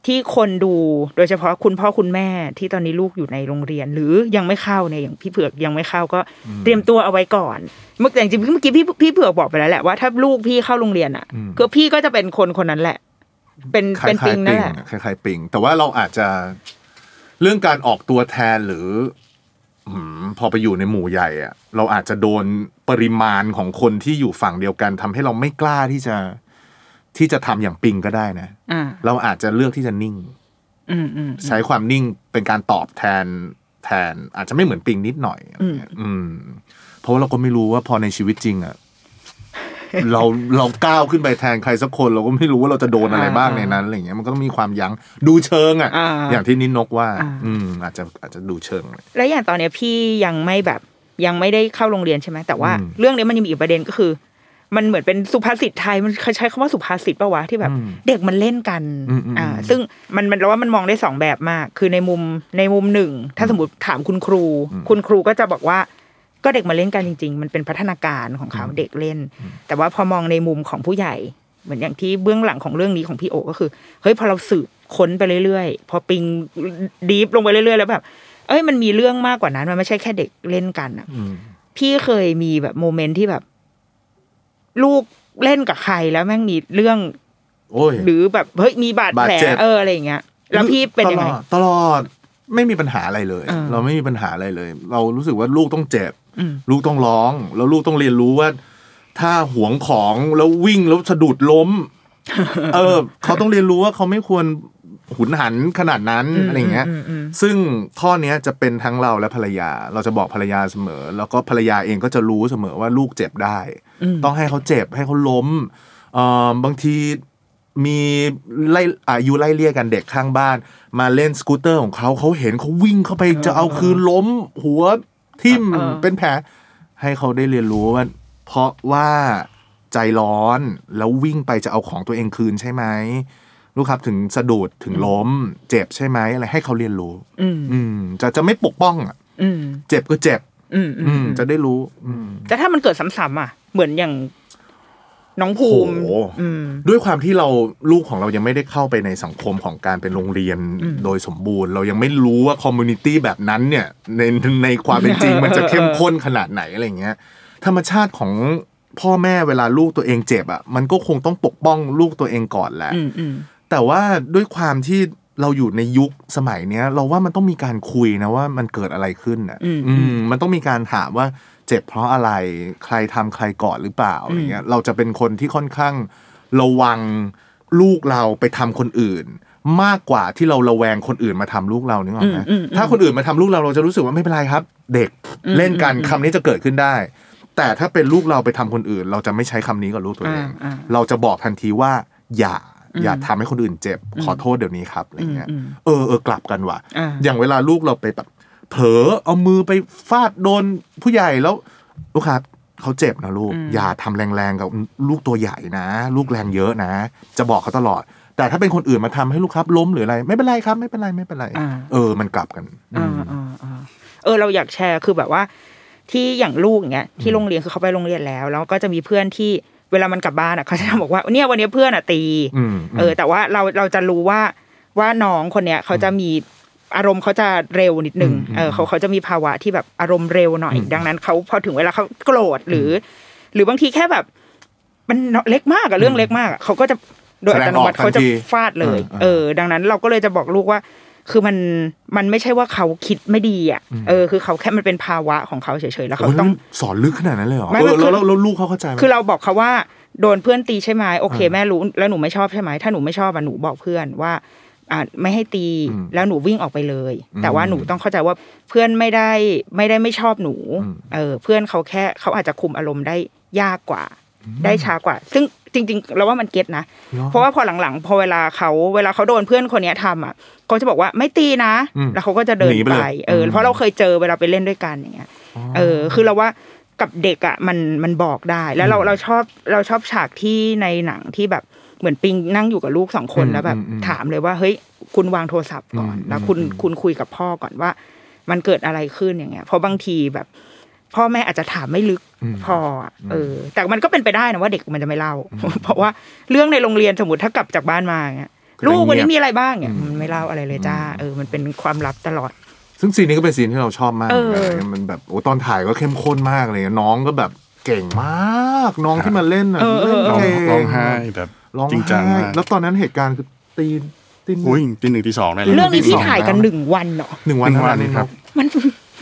Speaker 2: ที่คนดูโดยเฉพาะคุณพ่อคุณแม่ที่ตอนนี้ลูกอยู่ในโรงเรียน หรือยังไม่เข้าเนี่ยอย่างพี่เผือกยังไม่เข้าก็เตรียมตัวเอาไว้ก่อน เมื่อแต่จริงๆเมื่อกี้พี่พี่เผือกบอกไปแล้วแหละว่าถ้าลูกพี่เข้าโรงเรียนอะ
Speaker 3: อืม
Speaker 2: ก็พี่ก็จะเป็นคนคนนั้นแหละ เป็น
Speaker 3: คล้า
Speaker 2: เป็น
Speaker 3: ย
Speaker 2: ปิง
Speaker 3: ๆ
Speaker 2: นั่
Speaker 3: ปิ
Speaker 2: น
Speaker 3: ง
Speaker 2: แหละ
Speaker 3: คล้ายๆปิง แต่ว่าเราอาจจะ เรื่องการออกตัวแทนหรืออืมพอไปอยู่ในหมู่ใหญ่อะเราอาจจะโดนปริมาณของคนที่อยู่ฝั่งเดียวกันทำให้เราไม่กล้าที่จะที่จะทำอย่างปิงก็ได้นะ
Speaker 2: อ่า
Speaker 3: เราอาจจะเลือกที่จะนิ่ง
Speaker 2: อืมอืม
Speaker 3: ใช้ความนิ่งเป็นการตอบแทนแทน อาจจะไม่เหมือนปิงนิดหน่อยอะไรเงี้ยอืมเพราะว่าเราก็ไม่รู้ว่าพอในชีวิตจริงอะ เราเราก้าวขึ้นไปแทนใครสักคนเราก็ไม่รู้ว่าเราจะโดนอะไรบ้างในนั้นอะไรเงี้ยมันก็ต้องมีความยั้งดูเชิงอะ
Speaker 2: อ่า
Speaker 3: อย่างที่นิดนกว่า
Speaker 2: อ่า
Speaker 3: อืมอาจจะอาจจะดูเชิงเลย
Speaker 2: แล้วอย่างตอนเนี้ยพี่ยังไม่แบบยังไม่ได้เข้าโรงเรียนใช่ไหมแต่ว่า
Speaker 3: อืม
Speaker 2: เรื่องนี้มันยังมีอีกประเด็นก็คือ มันเหมือนเป็นสุภาษิตไทยมันเคยใช้คำว่าสุภาษิตปะวะที่แบบ
Speaker 3: อืม
Speaker 2: เด็กมันเล่นกัน
Speaker 3: อืมอืม
Speaker 2: อ่าซึ่งมันมันเราว่ามันมองได้สองแบบมาก คือในมุมในมุมหนึ่ง ถ้าสมมติถามคุณครู คุณครูก็จะบอกว่า ก็เด็กมาเล่นกันจริง ๆ มันเป็นพัฒนาการของเขาเด็กเล่น แต่ว่าพอมองในมุมของผู้ใหญ่ เหมือนอย่างที่เบื้องหลังของเรื่องนี้ของพี่โอก็คือเฮ้ยพอเราสืบค้นไปเรื่อยๆ พอปิงดีฟลงไปเรื่อยๆ แล้วแบบเอ้ยมันมีเรื่องมากกว่านั้น มันไม่ใช่แค่เด็กเล่นกันอะ
Speaker 3: อืม
Speaker 2: พี่เคยมีแบบโมเมนต์ที่แบบ ลูกเล่นกับใครแล้วแม่งมีเรื่อง
Speaker 3: โอ้ย
Speaker 2: หรือแบบเฮ้ยมีบาดแผล
Speaker 3: บาดเจ็บ
Speaker 2: เอออะไรอย่างเงี้ยแล้วพี่เป็นยังไง
Speaker 3: ตลอดตลอดไม่มีปัญหาอะไรเลย
Speaker 2: อ่า
Speaker 3: เราไม่มีปัญหาอะไรเลย เรารู้สึกว่าลูกต้องเจ็บ
Speaker 2: อืม
Speaker 3: ลูกต้องร้อง แล้วลูกต้องเรียนรู้ว่า ถ้าหวงของแล้ววิ่งแล้วสะดุดล้ม เออ เขาต้องเรียนรู้ว่าเขาไม่ควรหุนหันขนาดนั้นอะไรอย่างเงี้ย
Speaker 2: อืมอืม
Speaker 3: ซึ่งข้อเนี้ยจะเป็นทั้งเราและภรรยา เราจะบอกภรรยาเสมอ แล้วก็ภรรยาเองก็จะรู้เสมอว่าลูกเจ็บได้
Speaker 2: อืม
Speaker 3: ต้องให้เขาเจ็บให้เขาล้มเอ่อบางทีมีไล่อายุไล่เลี่ยกันเด็กข้างบ้าน มาเล่นสกูตเตอร์ของเขาเขาเห็นเขาวิ่งเข้าไปจะเอาคืนล้ม หัว ทิ่ม
Speaker 2: เออ
Speaker 3: เป็นแผล ให้เขาได้เรียนรู้ว่า เพราะว่าใจร้อนแล้ววิ่งไปจะเอาของตัวเองคืนใช่ไหมลูกครับถึงสะดุดถึงล้ม เจ็บใช่ไหมอะไรให้เขาเรียนรู้
Speaker 2: อืม
Speaker 3: อืมจะจะไม่ปกป้องอะ
Speaker 2: อืม
Speaker 3: เจ็บก็เจ็บ
Speaker 2: อืมอื
Speaker 3: อื
Speaker 2: ม
Speaker 3: มจะได้รู้ อืม
Speaker 2: แต่ถ้ามันเกิดซ้ำๆอะ เหมือนอย่าง น้องภูมิ
Speaker 3: โอ้โห
Speaker 2: อืม
Speaker 3: ด้วยความที่เราลูกของเรายังไม่ได้เข้าไปในสังคมของการเป็นโรงเรียนโดยสมบูรณ์ เรายังไม่รู้ว่าคอมมูนิตี้แบบนั้นเนี่ยในในความเป็นจริงมันจะเข้มข้นขนาดไหนอะไรเงี้ย ธรรมชาติของพ่อแม่เวลาลูกตัวเองเจ็บอะมันก็คงต้องปกป้องลูกตัวเองก่อนแหละ
Speaker 2: อืมอืม
Speaker 3: แต่ว่าด้วยความที่เราอยู่ในยุคสมัยเนี้ย เราว่ามันต้องมีการคุยนะว่ามันเกิดอะไรขึ้นอะ
Speaker 2: อืม
Speaker 3: อืมมันต้องมีการถามว่า เจ็บเพราะอะไรใครทำใครก่อนหรือเปล่าอะไรเงี้ยเราจะเป็นคนที่ค่อนข้างระวังลูกเราไปทำคนอื่น มากกว่าที่เราระแวงคนอื่นมาทำลูกเรานึกออกไหม
Speaker 2: อืมอืมอืม
Speaker 3: ถ้าคนอื่นมาทำลูกเราเราจะรู้สึกว่าไม่เป็นไรครับ เด็กเล่นกันคำนี้จะเกิดขึ้นได้ แต่ถ้าเป็นลูกเราไปทำคนอื่น เราจะไม่ใช้คำนี้กับลูกตัวเอง
Speaker 2: อ่าอ่า
Speaker 3: เราจะบอกทันทีว่าอย่าอย่าทำให้คนอื่นเจ็บขอโทษเดี๋ยวนี้ครับอะไรเงี้ย
Speaker 2: อืม
Speaker 3: เออเออกลับกันว่ะ
Speaker 2: อ่า
Speaker 3: อย่างเวลาลูกเราไปแบบ เผลอเอามือไปฟาดโดนผู้ใหญ่แล้วลูกครับเขาเจ็บนะลูก อย่าทำแรงๆกับลูกตัวใหญ่นะ ลูกแรงเยอะนะ จะบอกเขาตลอด แต่ถ้าเป็นคนอื่นมาทำให้ลูกครับล้มหรืออะไร ไม่เป็นไรครับไม่เป็นไรไม่เป็นไร
Speaker 2: อ่า
Speaker 3: เออ มันกลับกัน
Speaker 2: อ่าอ่าอ่าเออ เราอยากแชร์คือแบบว่า ที่อย่างลูกอย่างเงี้ยที่โรงเรียนคือเขาไปโรงเรียนแล้ว แล้วก็จะมีเพื่อนที่เวลามันกลับบ้านอะเขาจะบอกว่าเนี่ยวันนี้เพื่อนอะตี
Speaker 3: อืม
Speaker 2: เออ แต่ว่าเราเราจะรู้ว่าว่าน้องคนเนี้ยเขาจะมี อารมณ์เขาจะเร็วนิดนึง
Speaker 3: อืม
Speaker 2: เออเขาเขาจะมีภาวะที่แบบอารมณ์เร็วหน่อย
Speaker 3: อืม
Speaker 2: ดังนั้นเขาพอถึงเวลาเขาโกรธหรือ หรือบางทีแค่แบบ มันเล็กมากอะเรื่องเล็กมากอะเขาก็จะโดยอัตโนมัติ
Speaker 3: แสดงออกทัน
Speaker 2: เขาจะ
Speaker 3: ที
Speaker 2: ฟาดเลย
Speaker 3: อ่า
Speaker 2: เออ ดังนั้นเราก็เลยจะบอกลูกว่า คือมันมันไม่ใช่ว่าเขาคิดไม่ดีอะ เออ คือเขาแค่มันเป็นภาวะของเขาเฉยๆแล้วเขา
Speaker 3: โอ้ย
Speaker 2: ต้อง
Speaker 3: มันสอนลึกขนาดนั้นเลยเหรอ
Speaker 2: ไม่
Speaker 3: เอ
Speaker 2: ไม่
Speaker 3: อ
Speaker 2: คือ
Speaker 3: แล้วแล้วแล้วลูกเขาเข้าใจไหม
Speaker 2: คือเราบอกเขาว่าโดนเพื่อนตีใช่ไหมโอเค
Speaker 3: อ่า
Speaker 2: แม่รู้แล้วหนูไม่ชอบใช่ไหมถ้าหนูไม่ชอบอะหนูบอกเพื่อนว่าอ่า ไม่ให้ตี
Speaker 3: อืม
Speaker 2: แล้วหนูวิ่งออกไปเลย
Speaker 3: อืม
Speaker 2: แต่ว่าหนูต้องเข้าใจว่าเพื่อนไม่ได้ไม่ได้ไม่ชอบหนู
Speaker 3: อืม
Speaker 2: เออเพื่อนเขาแค่เขาอาจจะคุมอารมณ์ได้ยากกว่า ได้ช้ากว่า ซึ่งจริง ๆ เราว่ามันเก็ตนะ เพราะว่าพอหลังๆ พอเวลาเขาเวลาเขาโดนเพื่อนคนเนี้ยทำอะเขาจะบอกว่าไม่ตีนะ
Speaker 3: อืม
Speaker 2: แล้วเขาก็จะเดิน
Speaker 3: หนีไป
Speaker 2: ไป
Speaker 3: เลย
Speaker 2: เอออ
Speaker 3: ม
Speaker 2: เพราะเราเคยเจอเวลาไปเล่นด้วยกันอย่างเงี้ยเออ คือเราว่ากับเด็กอะมันมันบอกได้แล้วเราเราชอบเราชอบฉากที่ในหนังที่แบบ เหมือนปิงนั่งอยู่กับลูกสองคน
Speaker 3: อืม
Speaker 2: แล้วแบบ
Speaker 3: อืมอืม
Speaker 2: ถามเลยว่าเฮ้ย คุณวางโทรศัพท์ก่อน
Speaker 3: อืม
Speaker 2: แล้วคุณ
Speaker 3: อืม
Speaker 2: คุณคุยกับพ่อก่อนว่า มันเกิดอะไรขึ้นอย่างเงี้ยเพราะบางทีแบบ พ่อแม่อาจจะถามไม่ลึก
Speaker 3: อืม
Speaker 2: พออะเออ แต่มันก็เป็นไปได้นะว่าเด็กมันจะไม่เล่า เพราะว่าเรื่องในโรงเรียนสมมติถ้ากลับจากบ้านมาเงี้ย
Speaker 3: ก็จะ
Speaker 2: ลูกวันนี้
Speaker 3: เงียบ
Speaker 2: มีอะไรบ้างเนี่ยมันไม่เล่าอะไรเลยจ้าเออมันเป็นความลับตลอด
Speaker 3: ซึ่งซีนนี้ก็เป็นซีนที่เราชอบมาก
Speaker 2: เออ
Speaker 3: เหมือนกันมันแบบโอ้ตอนถ่ายก็เข้มข้นมากเลยน้องก็แบบเก่งมาก น้องที่มาเล่นอะ
Speaker 2: เออเออ
Speaker 3: เล่น
Speaker 4: ร้อง
Speaker 3: เก่ง
Speaker 4: ร้องไห้แบบ
Speaker 3: ร้อง
Speaker 4: จริงจัง
Speaker 3: ไห้
Speaker 4: มาก
Speaker 3: แล้วตอนนั้นเหตุการณ์คือตีตีหนึ่ง
Speaker 4: อุ้ยตีหนึ่งตีสองได้เลย
Speaker 2: เรื่องนี้
Speaker 3: ที่
Speaker 2: พี่
Speaker 3: สอง
Speaker 2: ถ่ายกัน
Speaker 3: แล้ว
Speaker 2: หนึ่งวันเนาะ
Speaker 3: หนึ่งวัน
Speaker 4: หนึ่งวัน
Speaker 3: เท่า
Speaker 4: ครับ
Speaker 2: มัน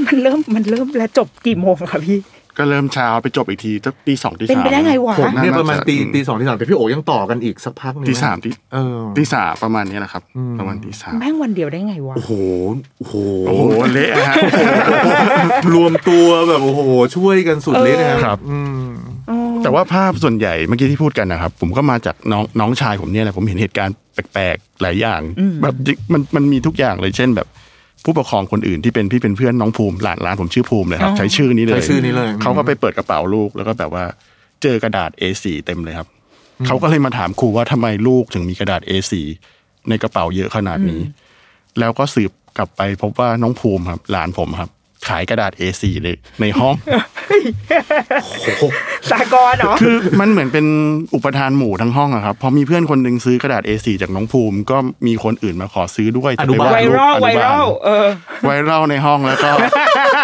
Speaker 2: มันเริ่มมันเริ่มแล้วจบกี่โมงคะพี่
Speaker 4: ก็เริ่มเช้าไปจบอีกทีสักตีสองตี
Speaker 2: เป็น
Speaker 4: สาม
Speaker 2: ไปได้ไงวะ
Speaker 3: ผม เนี่ย
Speaker 4: น่
Speaker 3: ประมาณ
Speaker 4: จ
Speaker 3: ตีตีสองตีสามแต่พี่โอยังต่อกันอีกสักพักหนึง
Speaker 4: ตีสามตี
Speaker 3: เออ
Speaker 4: ตีสามประมาณนี้แหละครับ
Speaker 3: อืม
Speaker 4: ประมาณตีสาม
Speaker 2: แม่งวันเดียวได้ไงวะ
Speaker 3: โอ้โหโอ้โห
Speaker 4: โอ้โหเละฮะ
Speaker 3: รวมตัวแบบโอ้โหช่วยกันสุดฤทธิ์นะครับ อืม
Speaker 4: แต่ว่าภาพส่วนใหญ่เมื่อกี้ที่พูดกันนะครับ ผมก็มาจากน้องน้องชายผมเนี่ยแหละผมเห็นเหตุการณ์แปลกๆหลายอย่าง แบบมันมันมีทุกอย่างเลยเช่นแบบผู้ปกครองคนอื่นที่เป็นพี่เป็นเพื่อนน้องภูมิหลานหลานผมชื่อภูมิเลยครับ
Speaker 2: อ๋อ
Speaker 4: ใช้ชื่อนี้เลย
Speaker 3: ใช้ชื่อนี้เลย
Speaker 4: เขาก็ไปเปิดกระเป๋าลูกแล้วก็แบบว่าเจอกระดาษ A4 เต็มเลยครับเขาก็เลยมาถามครูว่าทำไมลูกถึงมีกระดาษ A4 ในกระเป๋าเยอะขนาดนี้ แล้วก็สืบกลับไปพบว่าน้องภูมิครับ หลานผมครับ ขายกระดาษ A4 เลยในห้อง
Speaker 2: สากลเหรอ
Speaker 4: คือมันเหมือนเป็นอุปทานหมู่ทั้งห้องอะครับพอมีเพื่อนคนหนึ่งซื้อกระดาษ A4 จากน้องภูมิ ก็มีคนอื่นมาขอซื้อด้วยจะป
Speaker 3: อนุบาล
Speaker 2: ไว
Speaker 4: ด
Speaker 2: รัล
Speaker 4: อนุ
Speaker 2: ไว
Speaker 4: บา
Speaker 2: รัลเออ
Speaker 4: ไวรัลในห้องแล้วก็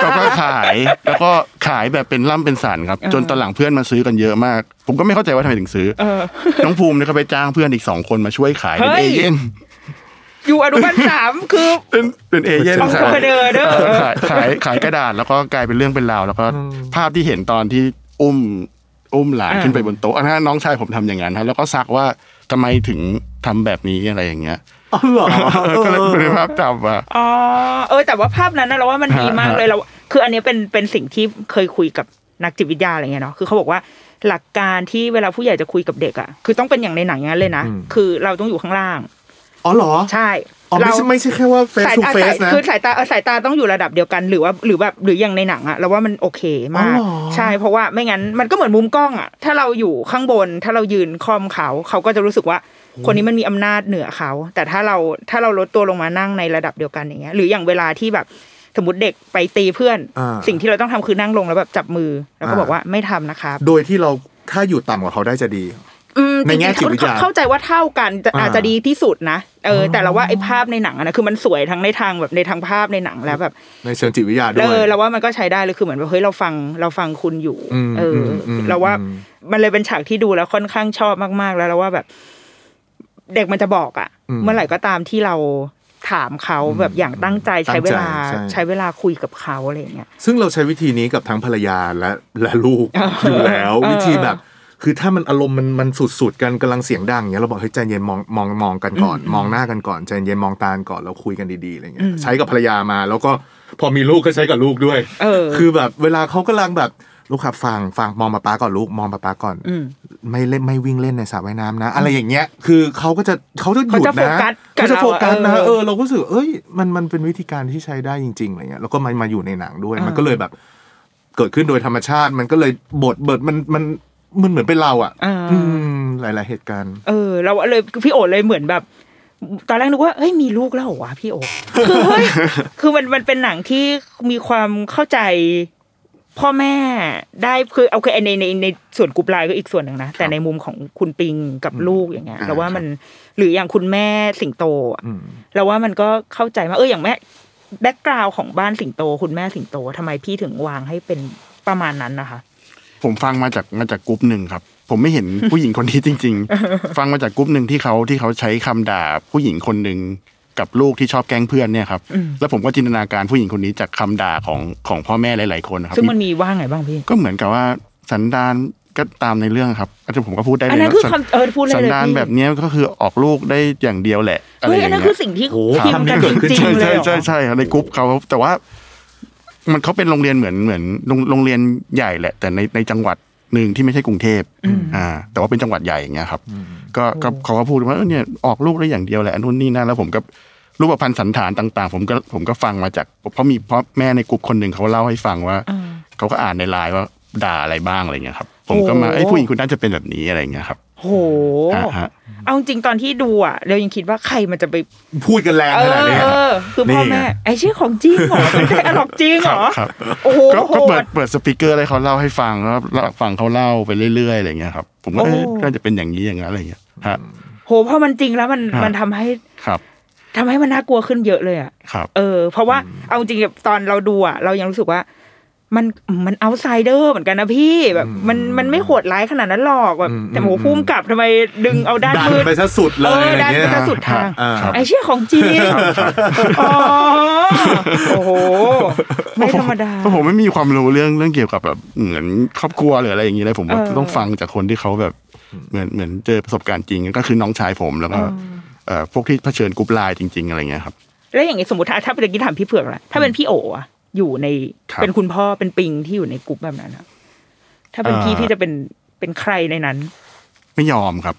Speaker 4: แล้วก็ขาย แล้วก็ขายแบบเป็นล่ำเป็นสันครับ จนตอนหลังเพื่อนมาซื้อกันเยอะมาก ผมก็ไม่เข้าใจว่าทำไมถึงซื้อ
Speaker 2: เออ
Speaker 4: น้องภูมิเนี่ยก็ไปจ้างเพื่อนอีกสองคนมาช่วยขายเป็น
Speaker 2: เฮ้
Speaker 4: เอยเย่น
Speaker 2: อยู่อนุบาลสามคือ
Speaker 4: เป็นเป็นเอเย่น
Speaker 2: เอา
Speaker 4: ขาย
Speaker 2: เข้ามาเดินเด้อ
Speaker 4: เออขายขายขายกระดาษแล้วก็กลายเป็นเรื่องเป็นราวแล้วก็ภาพที่เห็นตอนที่อุ้มอุ้มหลาน
Speaker 2: อ่า
Speaker 4: ขึ้นไปบนโต๊ะอันนั้นน้องชายผมทำอย่างนั้นครับแล้วก็ซักว่าทำไมถึงทำแบบนี้อะไรอย่างเงี้ย
Speaker 3: อ๋อเหรอ
Speaker 4: เออก็เลยเป็นภาพจำว่า
Speaker 2: อ๋อเออแต่ว่าภาพนั้นนะเราว่ามันดีมาก
Speaker 4: ฮะ
Speaker 2: เลยเราคืออันเนี้ยเป็นเป็นสิ่งที่เคยคุยกับนักจิตวิทยาอะไรเงี้ยเนาะคือเขาบอกว่าหลักการที่เวลาผู้ใหญ่จะคุยกับเด็กอะคือต้องเป็นอย่างในหนังอย่างนั้นเลยนะ
Speaker 3: อืม
Speaker 2: คือเราต้องอยู่ข้างล่าง
Speaker 3: อ๋อเหรอ
Speaker 2: ใช่
Speaker 3: อ๋อไม่ใช่ไม่ใช่แค่ว่า face
Speaker 2: สาย
Speaker 3: to
Speaker 2: ตา
Speaker 3: face
Speaker 2: สาย
Speaker 3: นะ
Speaker 2: คือสายตาเออสายตาต้องอยู่ระดับเดียวกันหรือว่าหรือแบบหรืออย่างในหนังอะเราว่ามันโอเคมาก
Speaker 3: อ๋อเหรอ
Speaker 2: ใช่เพราะว่าไม่งั้นมันก็เหมือนมุมกล้องอะถ้าเราอยู่ข้างบน ถ้าเรายืนคอมเขาเขาก็จะรู้สึกว่าคนนี้มันมีอำนาจเหนือเขา แต่ถ้าเราถ้าเราลดตัวลงมานั่งในระดับเดียวกันอย่างเงี้ย หรืออย่างเวลาที่แบบสมมติเด็กไปตีเพื่อน
Speaker 3: อ่า
Speaker 2: สิ่งที่เราต้องทำคือนั่งลงแล้วแบบจับมือ แล้วก็
Speaker 3: อ่า
Speaker 2: บอกว่าไม่ทำนะครับ
Speaker 3: โดยที่เราถ้าอยู่ต่ำกว่าเขาได้จะดี
Speaker 2: อืม
Speaker 3: ในแง่
Speaker 2: จริงๆ
Speaker 3: จิตวิทยา
Speaker 2: เข้าใจว่าเท่ากันจะ
Speaker 3: อ่า
Speaker 2: อาจจะดีที่สุดนะเออ แต่เราว่าไอ้ภาพในหนังอะนะคือมันสวยทั้งในทางแบบในทางภาพในหนังแล้วแบบ
Speaker 3: ในเชิงจิตวิทยาด้
Speaker 2: เอ
Speaker 3: วย
Speaker 2: อเราว่ามันก็ใช้ได้เลยคือเหมือนว่าเฮ้ยเราฟังเราฟังคุณอยู่
Speaker 3: อืม
Speaker 2: เอออ
Speaker 3: มอืม
Speaker 2: เราว่า
Speaker 3: อืม
Speaker 2: มันเลยเป็นฉากที่ดูแล้วค่อนข้างชอบมากๆ แล้วเราว่าแบบ เด็กมันจะบอกอะเมื่อไหร่ก็ตามที่เราถามเขาแบบอย่างตั้งใจใช้เวลา
Speaker 3: ตั้งใจใช่
Speaker 2: ใช้เวลาคุยกับเขาอะไรอย่างเงี้ย
Speaker 3: ซึ่งเราใช้วิธีนี้กับทั้งภรรยาและและลูกอยู่แล้ว
Speaker 2: เออ
Speaker 3: วิธีแบบ คือถ้ามันอารมณ์มันมันสุดๆกันกำลังเสียงดังอย่างเงี้ยเราบอกเฮ้ยใจเย็นมองมองมองกันก่อน มองหน้ากันก่อนใจเย็นมองตากันก่อนแล้วคุยกันดีๆอะไรเงี้ยใช้กับภรรยามา แล้วก็พอมีลูกก็ใช้กับลูกด้วย
Speaker 2: เออ
Speaker 3: คือแบบเวลาเขากำลังแบบลูกขับฟังฟังมองมาป้าก่อนลูกมองมาป้าก่อน
Speaker 2: อืม
Speaker 3: ไม่เล่นไม่วิ่งเล่นในสระว่ายน้ำนะ อะไรอย่างเงี้ย คือเขาก็จะเขาจะหยุด
Speaker 2: เขาจะโฟ
Speaker 3: นะ
Speaker 2: กัสกับ
Speaker 3: เขาจะโฟกัสนะ
Speaker 2: เราอะเออ
Speaker 3: เออเราก็รู้สึกเอ้ยมันมันเป็นวิธีการที่ใช้ได้จริงๆอะไรเงี้ยแล้วก็มามาอยู่ในหนังด้วยมันก็เลยแบบ เกิดขึ้นโดยธรรมชาติ มันก็เลยบทเบิดมันมัน มันเหมือนเป็นเราอะ
Speaker 2: อ่า
Speaker 3: อืมหลาย ๆ เหตุการณ์
Speaker 2: เออ เราเลยพี่โอเลยเหมือนแบบ ตอนแรกนึกว่าเฮ้ยมีลูกแล้วเหรอวะพี่โอคือเฮ้ยคือมันมันเป็นหนังที่มีความเข้าใจพ่อแม่ได้คือโอเคในในในส่วนกรุ๊ปไลน์ก็อีกส่วนหนึ่งนะแต่ในมุมของคุณปิงกับลูกอย่างเงี้ย
Speaker 4: อ่า
Speaker 2: เราว่ามันหรืออย่างคุณแม่สิงโตอะ
Speaker 3: อืม
Speaker 2: เราว่ามันก็เข้าใจมากเอออย่างแม่ background ของบ้านสิงโต คุณแม่สิงโตทำไมพี่ถึงวางให้เป็นประมาณนั้นนะคะ
Speaker 4: ผมฟังมาจากมาจากกรุ๊ปหนึ่งครับ ผมไม่เห็นผู้หญิงคนนี้จริง ๆ ฟังมาจากกรุ๊ปหนึ่งที่เขาที่เขาใช้คำด่าผู้หญิงคนหนึ่งกับลูกที่ชอบแกล้งเพื่อนเนี่ยครับ
Speaker 2: อืม
Speaker 4: แล้วผมก็จินตนาการผู้หญิงคนนี้จากคำด่าของของพ่อแม่หลาย ๆคนนะครับ
Speaker 2: ซึ่งมันมีว่าไงบ้างพี่
Speaker 4: ก็เหมือนกับว่าสันดานก็ตามในเรื่องครับอาจารย์ผมก็พูดได้
Speaker 2: อัน
Speaker 4: เลย
Speaker 2: นั้น
Speaker 4: นะ
Speaker 2: คือ
Speaker 4: สัน
Speaker 2: คำเออพูดเลย
Speaker 4: สัน
Speaker 2: เลย
Speaker 4: ดาน
Speaker 2: พี่
Speaker 4: แบบเนี้ยก็คือออกลูกได้อย่างเดียวแหละอะไร
Speaker 2: เฮ้ย
Speaker 4: อ
Speaker 2: อั
Speaker 4: ย่าน
Speaker 2: นั้น
Speaker 4: คือ
Speaker 2: สิ่งอย่างเงี้คือยที่
Speaker 3: โอ้
Speaker 2: พิมพ์กันจริง
Speaker 4: ใช่
Speaker 2: ๆเลย
Speaker 4: ใช่
Speaker 2: เหรอ
Speaker 4: ใช่ใช่ในกรุ๊ปเขาแต่ว่า มันเขาเป็นโรงเรียนเหมือนเหมือนโรงโรงเรียนใหญ่แหละ แต่ในในจังหวัดหนึ่งที่ไม่ใช่กรุงเทพอ่า แต่ว่าเป็นจังหวัดใหญ่อย่างเงี้ยครับ ก็ก็เขาก็พูดว่าเออเนี่ยออกลูกได้อย่างเดียวแหละอันนู้นนี่นั่นแล้วผมก็รูปพันธ์สันฐานต่าง ๆ ผมก็ผมก็ฟังมาจาก เพราะมีเพราะแม่ในกลุ่มคนหนึ่งเขาเล่าให้ฟังว่าเขาก็อ่านในไลน์ว่าด่าอะไรบ้างอะไรเงี้ยครับ ผมก็มา
Speaker 2: โอ้
Speaker 4: ไอ้ยผู้หญิงคุณน่าจะเป็นแบบนี้อะไรเงี้ยครับ
Speaker 2: โห
Speaker 4: ฮะฮะ
Speaker 2: เอาจริงๆตอนที่ดูอะเรายังคิดว่าใครมันจะไป
Speaker 3: พูดกันแรง
Speaker 2: เอ
Speaker 3: ขนาด
Speaker 2: อ
Speaker 3: นี้
Speaker 2: เออคือพ่อแม่
Speaker 3: นี่ไง
Speaker 2: ไอ้ชื่อของจริงเหรอเป็นแค่หลอกจริงเหรอ
Speaker 4: ครับ
Speaker 2: โอ้โห
Speaker 4: ก็
Speaker 2: โห
Speaker 4: ก็เปิ
Speaker 2: ด
Speaker 4: ดเปิดสปีกเกอร์อะไรเขาเล่าให้ฟังแล้วแล้วฟังเขาเล่าไปเรื่อยๆอะไรเงี้ยครับ ผมก็เอ๊ะ
Speaker 2: โอ้
Speaker 4: น่าจะเป็นอย่างนี้อย่างนั้นอะไรเงี้ยฮะ
Speaker 2: โหพอมันจริงแล้วมัน
Speaker 4: ฮะ
Speaker 2: มันทำให้
Speaker 4: ครับ
Speaker 2: ทำให้มันน่ากลัวขึ้นเยอะเลยอะ
Speaker 4: ครับ
Speaker 2: เออ เพราะว่าเอาจริงๆตอนเราดูอะเรายังรู้สึกว่า มันมันเอาไซเดอร์เหมือนกันนะพี่แบบ มันมันไม่โหดร้ายขนาดนั้นหรอกแบบแต่โหพุ่มกับทำไมดึงเอาด้าน
Speaker 3: ดัน
Speaker 2: มืด
Speaker 3: ไปซะสุดเล
Speaker 2: เอยอ
Speaker 3: อะไร
Speaker 2: ดัน
Speaker 3: เงี้
Speaker 2: ไป
Speaker 3: ย
Speaker 2: ซะสุดทาง
Speaker 3: อ่า
Speaker 4: ครับ
Speaker 2: ไอ้เชี่ยของจริงอ๋อโอ้โหไม่ธรรมดา
Speaker 4: เพราะผมไม่มีความรู้เรื่องเรื่องเกี่ยวกับแบบเหมือนครอบครัวหรืออะไรอย่างนี้เลยผมว่า
Speaker 2: เออ
Speaker 4: ต้องฟังจากคนที่เขาแบบเหมือนเหมือนเจอประสบการณ์จริงก็คือน้องชายผมแล้วก็เอ่อพวกที่เผชิญกรุ๊ปไลน์จริง ๆ อะไรเงี้ยครับ
Speaker 2: แล้วอย่างนี้สมมติถ้าถ้าเป็นกี้ถามพี่เผือกละถ้าเป็นพี่โออะ อยู่ใน
Speaker 4: ครับ
Speaker 2: เป็นคุณพ่อเป็นปิงที่อยู่ในกลุ่มแบบนั้นอะถ้าเป็นพี่
Speaker 4: อ่า
Speaker 2: พี่จะเป็นเป็นใครในนั้น
Speaker 4: ไม่ยอมครับ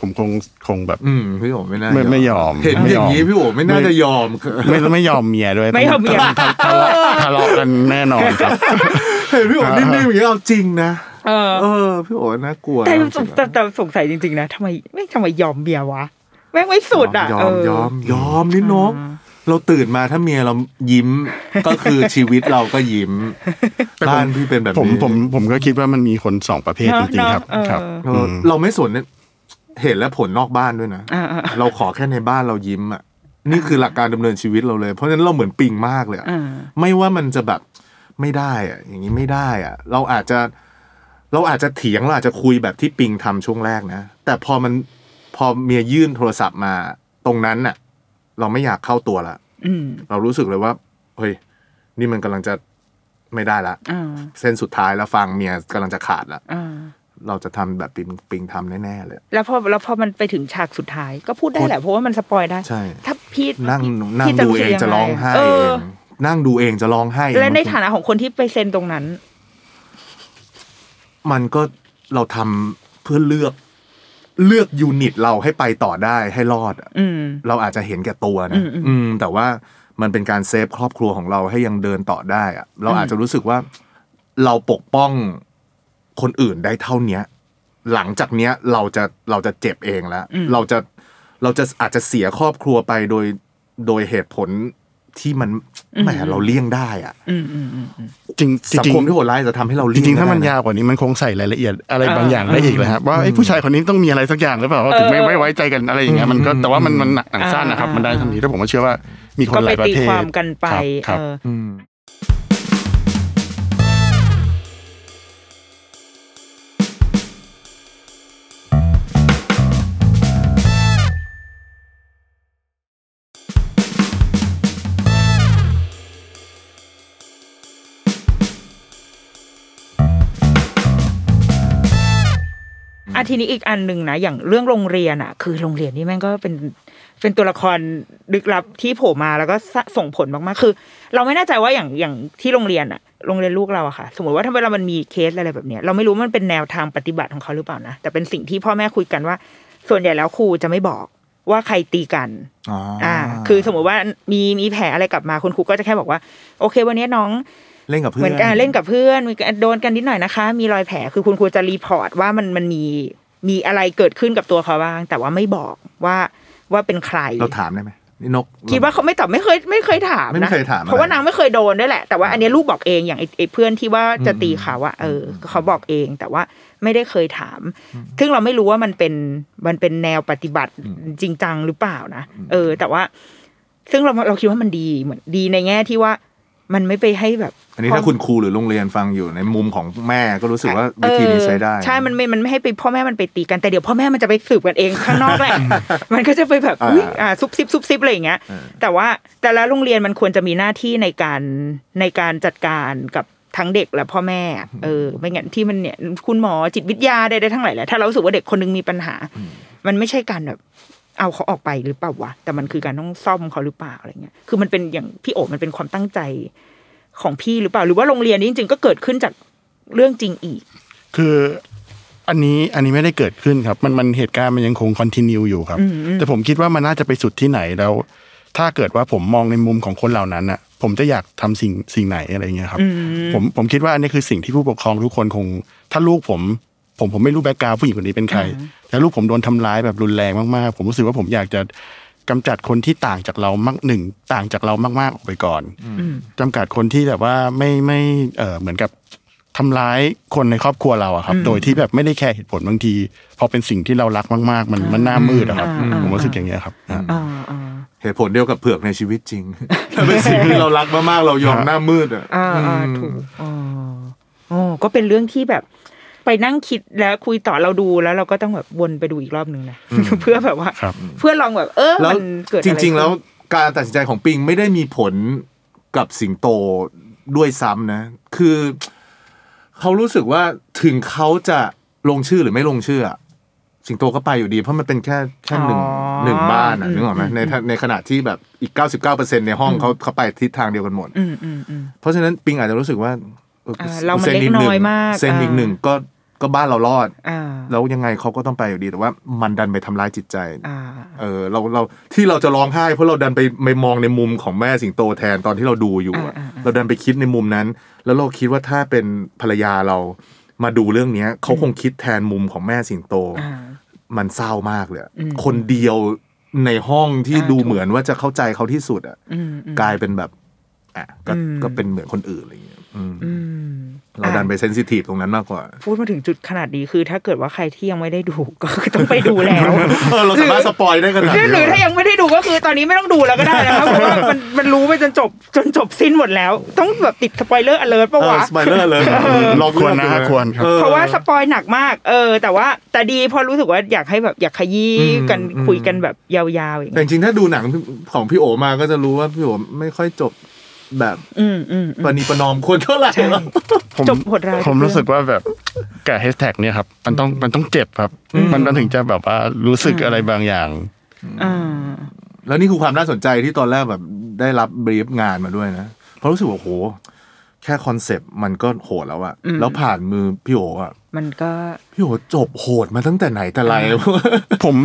Speaker 4: ผมคงคงแบบ
Speaker 3: อืมพี่โอ๋ไม่น่า
Speaker 4: ไม่ไม่ยอม
Speaker 3: เห็น
Speaker 4: ไม่
Speaker 3: อย
Speaker 4: อม
Speaker 3: ย่างนี้พี่โอ๋ไม่น่าจะยอม
Speaker 4: ไม่ไม่ยอมเมียด้วย
Speaker 2: ไม่ยอมเมีย
Speaker 4: ทะทะเลาะทะเลาะกันแน่นอนครับ
Speaker 3: เห็นพี่โอ๋นิ่งๆอย่างนี้เอาจริงนะ
Speaker 2: เออ
Speaker 3: เออพี่โอ๋น่ากลัว
Speaker 2: แต่
Speaker 3: นะ
Speaker 2: สงแต่แต่สงสัยจริงๆนะทำไมไม่ทำไมยอมเมียวะแม่งไม่สุดอะ
Speaker 3: ยอ
Speaker 2: เอ
Speaker 3: ม
Speaker 2: อย
Speaker 3: อมยอมนี่นก เราตื่นมาถ้าเมียเรายิ้ม ก็คือชีวิตเราก็ยิ้มบ้านพี่เป็นแบบ
Speaker 4: ผม
Speaker 3: นี้
Speaker 4: ผมผมก็คิดว่ามันมีคนสองประเภทจริงๆครับ
Speaker 2: เนอะ
Speaker 4: ครับ
Speaker 3: เออ
Speaker 4: อืม
Speaker 3: เราไม่สนเนี่ยเห็นแล้วผลนอกบ้านด้วยนะ
Speaker 2: อ่าอ่า
Speaker 3: เราขอแค่ในบ้านเรายิ้มอะนี่คือหลักการดำเนินชีวิตเราเลย เพราะฉะนั้นเราเหมือนปิงมากเลยอะ
Speaker 2: อ่า
Speaker 3: ไม่ว่ามันจะแบบไม่ได้อะอย่างนี้ไม่ได้อะเราอาจจะ เราอาจจะเถียงเราอาจจะคุยแบบที่ปิงทำช่วงแรกนะแต่พอมันพอเมียยื่นโทรศัพท์มาตรงนั้นน่ะ เราไม่อยากเข้าตัวละ
Speaker 2: อืม
Speaker 3: เรารู้สึกเลยว่า เฮ้ย นี่มันกำลังจะไม่ได้ละ
Speaker 2: อ่า
Speaker 3: เส้นสุดท้ายแล้วฟังเมียกำลังจะขาดละ
Speaker 2: อ่า
Speaker 3: เราจะทำแบบปิงปิงทำแน่ๆเลย
Speaker 2: แล้วพอแล้วพอมันไปถึงฉากสุดท้าย ก็พูดได้แหละเพราะว่ามัน spoil ได้
Speaker 3: ใช่
Speaker 2: ถ้าพี่
Speaker 3: นั่งนั่ง
Speaker 2: พี่
Speaker 3: ดูเองรู้
Speaker 2: สึก
Speaker 3: จะร้องไห้
Speaker 2: เอ
Speaker 3: เอ
Speaker 2: อ
Speaker 3: นั่งดูเองจะร้องไห้เอง
Speaker 2: และในฐานะของคนที่ไป scene ตรงนั้น
Speaker 3: มันก็เราทำเพื่อเลือก เลือก unit เราให้ไปต่อได้ให้รอดอะ
Speaker 2: อืม
Speaker 3: เราอาจจะเห็นแก่ตัวนะอื
Speaker 2: มอืม
Speaker 3: อืมแต่ว่ามันเป็นการ save ครอบครัวของเราให้ยังเดินต่อได้อะเราอาจจะรู้สึกว่าเราปกป้องคนอื่นได้เท่าเนี้ย หลังจากเนี้ยเราจะเราจะเจ็บเองแล้ว เราจะเราจะอาจจะเสียครอบครัวไปโดยโดยเหตุผล ที่มันแหมเราเลี่ยงได้อะ
Speaker 2: อืมอืมอืมอืม
Speaker 4: จริงจ
Speaker 3: สัง
Speaker 4: ริง
Speaker 3: คมที่โหดร้ายจะทำให้เรา
Speaker 4: จ
Speaker 3: เลี่ยง
Speaker 4: ริงๆถ้ามัน
Speaker 3: ได้ะ
Speaker 4: ยาวกว่านี้มันคงใส่รายละเอียดอะไร
Speaker 2: อ่า
Speaker 4: บางอย่างได้อีกเลยครับว่าไอ้ยผู้ชายคนนี้ต้องมีอะไรสักอย่างหรือเปล่าว่าถึงไม่
Speaker 2: เออ
Speaker 4: ไม่ไว้ใจกันอะไรอย่างเงี้ยมันก็
Speaker 3: อืม
Speaker 4: แต่ว่ามันมันหนังสั้นนะครับ
Speaker 2: อ่ามั
Speaker 4: มันได้เท่านี้แต่ผมก็เชื่อว่ามีคน
Speaker 2: ก็
Speaker 4: ห
Speaker 2: ไป
Speaker 4: ลายประ
Speaker 2: ตี
Speaker 4: เภท
Speaker 2: ความกันไป
Speaker 4: ครับ
Speaker 2: ทีนี้อีกอันหนึ่งนะอย่างเรื่องโรงเรียนอะ คือโรงเรียนนี่แม่งก็เป็นเป็นตัวละครลึกลับที่โผล่มาแล้วก็สะส่งผลมากๆคือ เราไม่แน่ใจว่าอย่างอย่างที่โรงเรียนอะโรงเรียนลูกเราอะค่ะ สมมติว่าถ้าเวลามันมีเคสอะไรแบบเนี้ยเราไม่รู้มันเป็นแนวทางปฏิบัติของเขาหรือเปล่านะแต่เป็นสิ่งที่พ่อแม่คุยกันว่า ส่วนใหญ่แล้วครูจะไม่บอกว่าใครตีกัน
Speaker 3: อ๋อ
Speaker 2: อ่า คือสมมติว่ามีมีแผลอะไรกลับมาคุณครูก็จะแค่บอกว่า โอเค วันนี้น้อง
Speaker 3: เล่นกับเพื่อน
Speaker 2: เหมือนกันเล่นกับเพื่อนมีการโดนกันนิดหน่อยนะคะ มีรอยแผลคือคุณครูจะ report ว่ามันมันมีมีอะไรเกิดขึ้นกับตัวเขาบ้าง แต่ว่าไม่บอกว่าว่าเป็นใคร
Speaker 3: เราถามได้ไหมนี่นก
Speaker 2: คิดว่าเขาไม่ตอบไม่เคยไม่เคยถาม
Speaker 3: ไม่
Speaker 2: นะ
Speaker 3: เคยถาม
Speaker 2: เพราะว่า
Speaker 3: อะไร
Speaker 2: นางไม่เคยโดนด้วยแหละ แต่ว่าอันเนี้ยลูกบอกเองอย่างไอ้ไอ้เพื่อนที่ว่าจะตีเขาอะเออเขาบอกเองแต่ว่าไม่ได้เคยถาม ซึ่งเราไม่รู้ว่ามันเป็นมันเป็นแนวปฏิบัติจริงจังหรือเปล่านะเออ แต่ว่า ซึ่งเราเราคิดว่ามันดีเหมือนดีในแง่ที่ว่า มันไม่ไปให้แบบ
Speaker 3: อันนี้ถ้าคุณครูหรือโรงเรียนฟังอยู่ในมุมของแม่ก็รู้สึกว่าวิธีนี้ใช้ได้
Speaker 2: เออใช่ มันไม่มันไม่ให้ไปพ่อแม่มันไปตีกันแต่เดี๋ยวพ่อแม่มันจะไปสืบกันเองข้างนอกแหละ มันก็จะไปแบบ
Speaker 3: อ่า
Speaker 2: อุ๊ยอ่าซุบซิบซุบซิบอะไรอย่างเงี้ย
Speaker 3: เออ
Speaker 2: แต่ว่าแต่ละโรงเรียนมันควรจะมีหน้าที่ในการในการจัดการกับทั้งเด็กและพ่อแม่อะเออ ไม่งั้นที่มันเนี่ยคุณหมอจิตวิทยาใดๆทั้งหลายแหละถ้าเรารู้สึกว่าเด็กคนนึงมีปัญหา มันไม่ใช่การแบบ เอาเขาออกไปหรือเปล่าวะแต่มันคือการต้องซ่อมเขาหรือเปล่าอะไรเงี้ยคือมันเป็นอย่างพี่โอมันเป็นความตั้งใจของพี่หรือเปล่า หรือว่าโรงเรียนนี้จริงๆก็เกิดขึ้นจากเรื่องจริงอีก
Speaker 4: คืออันนี้อันนี้ไม่ได้เกิดขึ้นครับ มันมันเหตุการณ์มันยังคงคอนติเนียอยู่ครับ แต่ผมคิดว่ามันน่าจะไปสุดที่ไหนแล้ว ถ้าเกิดว่าผมมองในมุมของคนเหล่านั้นอะ ผมจะอยากทำสิ่งสิ่งไหนอะไรเงี้ยครับ ผมผมคิดว่าอันนี้คือสิ่งที่ผู้ปกครองทุกคนคง ถ้าลูกผม ผมผมไม่รู้แบ็กกราวผู้หญิงคนนี้เป็นใคร แต่ลูกผมโดนทำร้ายแบบรุนแรงมากๆ ผมรู้สึกว่าผมอยากจะกำจัดคนที่ต่างจากเรามากหนึ่งต่างจากเรามากๆออกไปก่อนจำกัดคนที่แบบว่าไม่ไม่เออเหมือนกับทำร้ายคนในครอบครัวเราอะครับ โดยที่แบบไม่ได้แคร์เหตุผลบางที พอเป็นสิ่งที่เรารักมาก ๆ มันมันหน้ามืดอะครับ
Speaker 2: อ่า
Speaker 4: ผมรู้สึกอย่างเงี้ยครับอ่า
Speaker 2: อ่าอ่า
Speaker 3: เหตุผลเดียวกับเผือกในชีวิตจริงถ้าเป็นสิ่งที่เรารักมากๆเรายอมหน้ามืดอะ
Speaker 2: อ่าอ่าถูกอ๋ออ๋อก็เป็นเรื่องที่แบบ ไปนั่งคิดแล้วคุยต่อเราดูแล้วเราก็ต้องแบบวนไปดูอีกรอบหนึ่งนะเพื่อแบบว่า
Speaker 4: ครับ
Speaker 2: เพื่อลองแบบเออ
Speaker 3: แล้ว
Speaker 2: มันเกิดอะ
Speaker 3: จ
Speaker 2: ไร
Speaker 3: ริง ๆ แล้ว
Speaker 2: ขึ้น
Speaker 3: การตัดสินใจของปิงไม่ได้มีผลกับสิงโตด้วยซ้ำนะ คือเขารู้สึกว่าถึงเขาจะลงชื่อหรือไม่ลงชื่ออะสิงโตก็ไปอยู่ดี เพราะมันเป็นแค่แค่หนึ่ง
Speaker 2: อ๋อ
Speaker 3: หนึ่งบ้านอะ
Speaker 2: อืม
Speaker 3: นึกออกไหมในในขณะที่แบบอีกเก้าสิบเก้าเปอร์เซ็นในห้องเขาเขาไปทิศทางเดียวกันหมด
Speaker 2: อืมอืมอืม
Speaker 3: เพราะฉะนั้นปิงอาจจะรู้สึกว่าออ
Speaker 2: อ่าเรามัน
Speaker 3: ซ็
Speaker 2: เล็กน้อยมาก
Speaker 3: เซนอีก
Speaker 2: อ่า
Speaker 3: หนึ่งก็ ก็บ้านเรารอด
Speaker 2: อ่า
Speaker 3: แล้วยังไงเขาก็ต้องไปอยู่ดีแต่ว่า มันดันไปทำร้ายจิตใจ
Speaker 2: อ่า
Speaker 3: เออเราเราที่เราจะร้องไห้ เพราะเราดันไปไปมองในมุมของแม่สิงโตแทนตอนที่เราดูอยู่อะ
Speaker 2: อ่าอ่าอ่า
Speaker 3: เราดันไปคิดในมุมนั้น แล้วเราคิดว่าถ้าเป็นภรรยาเรามาดูเรื่องเนี้ยเขาคงคิดแทนมุมของแม่สิงโต
Speaker 2: อ่า
Speaker 3: มันเศร้ามากเลยอะ
Speaker 2: อืม
Speaker 3: คนเดียวในห้องที่
Speaker 2: อ่า
Speaker 3: ดู
Speaker 2: ถูก
Speaker 3: เหมือนว่าจะเข้าใจเขาที่สุดอะ
Speaker 2: อืมอืม
Speaker 3: กลายเป็นแบบอะก็
Speaker 2: อืม
Speaker 3: ก็เป็นเหมือนคนอื่นอะไรอย่างเงี้ยอืม
Speaker 2: อืม
Speaker 3: เราดันไป sensitive ตรงนั้นมากกว่า
Speaker 2: พูดมาถึงจุดขนาดนี้คือ ถ้าเกิดว่าใครที่ยังไม่ได้ดูก็คือต้องไปดูแล้ว
Speaker 3: เออเราสามารถ spoil ได้ขนาด
Speaker 2: หรือ
Speaker 3: นี้
Speaker 2: หรือถ้ายังไม่ได้ดูก็คือตอนนี้ไม่ต้องดูแล้วก็ได้นะครับเพราะว่ามันมันรู้ไปจนจบจนจบสิ้นหมดแล้ว ต้องแบบติด spoiler alert ปะวะ
Speaker 3: เออ
Speaker 2: วะ
Speaker 3: สปอยเลอร์เลยลอง
Speaker 4: ควรนะ
Speaker 3: เลือกดู
Speaker 4: ควรครับเอ
Speaker 3: อ
Speaker 2: เพราะว่า spoil หนักมาก เออ แต่ว่าแต่ดีเออรู้สึกว่าอยากให้แบบอยากขยี้
Speaker 3: อืม
Speaker 2: กัน
Speaker 3: อืม
Speaker 2: คุยกันแบบยาวๆอย่าง
Speaker 3: แต่
Speaker 2: เงี้ย
Speaker 3: จริงๆถ้าดูหนังของพี่โอมาก็จะรู้ว่าพี่โอไม่ค่อยจบ แบบ
Speaker 2: อืมอืมอืม
Speaker 3: ประนีประนอมคนเท่าไหร่หรอก
Speaker 4: ผม
Speaker 2: จบโหดร้าย
Speaker 4: ผม
Speaker 2: ทุกเรื่อง
Speaker 4: รู้สึกว่าแบบกับแฮชแท็กเนี่ยครับมันต้องมันต้องเจ็บครับ มันมันถึงจะแบบว่ารู้สึกอะไรบางอย่าง
Speaker 2: อ่า
Speaker 3: แล้วนี่คือความน่าสนใจที่ตอนแรกแบบได้รับ brief งานมาด้วยนะเพราะรู้สึกว่าโห แค่ concept มันก็โหดแล้วอะแล้วผ่านมือพี่โออะ
Speaker 2: มันก็
Speaker 3: พี่โอจบโหดมาตั้งแต่ไหนแต่ไร
Speaker 4: ผม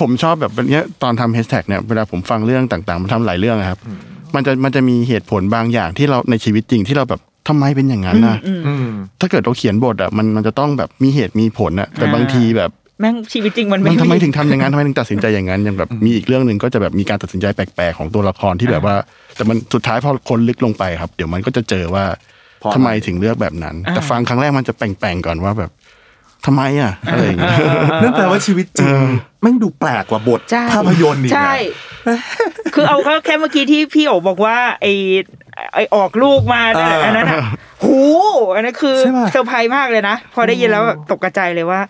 Speaker 4: ผมชอบแบบเนี้ยตอนทำแฮชแท็กเนี่ยเวลาผมฟังเรื่องต่างๆมันทำหลายเรื่องอะครับ มันจะมันจะมีเหตุผลบางอย่างที่เราในชีวิตจริงที่เราแบบทำไมเป็นอย่างนั้นนะ
Speaker 3: อืม
Speaker 4: ถ้าเกิดเราเขียนบทอะมันมันจะต้องแบบมีเหตุมีผลอะแต่
Speaker 2: อ่า
Speaker 4: บางทีแบบ
Speaker 2: แม่งชีวิตจริงมัน
Speaker 4: มัน
Speaker 2: ไม่
Speaker 4: ทำไมถึงทำอย่างนั้นทำไมถึงตัดสินใจอย่างนั้นอย่างแบบมีอีกเรื่องหนึ่งก็จะแบบมีการตัดสินใจแปลกๆของตัวละครที่แบบว่า แต่มันสุดท้ายพอคนลึกลงไปครับ เดี๋ยวมันก็จะเจอว่า
Speaker 3: เพราะอะไร
Speaker 4: ทำไมถึงเลือกแบบนั้น แต่ฟังครั้งแรกมันจะแปลงๆก่อนว่าแบบ ทำไมอะอะไรอย่างเงี้ย
Speaker 3: นั่นแปลว่าชีวิตจริงแม่งดูแปลกกว่าบท
Speaker 2: ใช่
Speaker 3: ภาพยนตร์อีกอะ
Speaker 2: ใช่ คือเอาก็แค่เมื่อกี้ที่พี่โอบอกว่าไอไอออกลูกมา
Speaker 3: เอออัน
Speaker 2: อันนั้นอะหูอันนั้นคือ
Speaker 3: ใช่ปะ
Speaker 2: เซอร์ไพรส์มากเลยนะ พอได้ยินแล้วแบบตกกระจายเลยว่า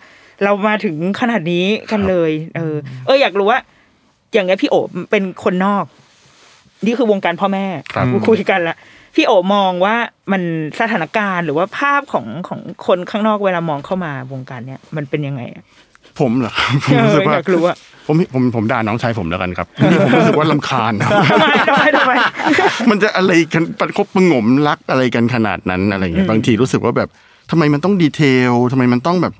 Speaker 2: เรามาถึงขนาดนี้กันเลย เออ เอออยากรู้ว่า อย่างเงี้ยพี่โอเป็นคนนอก นี่คือวงการพ่อแม่
Speaker 4: ครับ
Speaker 2: คุยกันละ พี่โอมองว่ามันสถานการณ์หรือว่าภาพของของคนข้างนอกเวลามองเข้ามาวงการเนี้ยมันเป็นยังไงอะ
Speaker 4: ผมเหรอครับผม
Speaker 2: เอ
Speaker 4: รู้สึ
Speaker 2: อก
Speaker 4: ว่า
Speaker 2: อยากรู้อะ
Speaker 4: ผมผมผมด่าน้องชายผมแล้วกันครับนี่ผมรู้สึกว่าลำคาญครับ
Speaker 2: ทำไมทำไมทำไม
Speaker 4: มันจะอะไรกันประคบประหงมรักอะไรกันขนาดนั้นอะไรเงี้ยบางทีรู้สึกว่าแบบทำไมมันต้องดีเทลทำไมมันต้องแบบ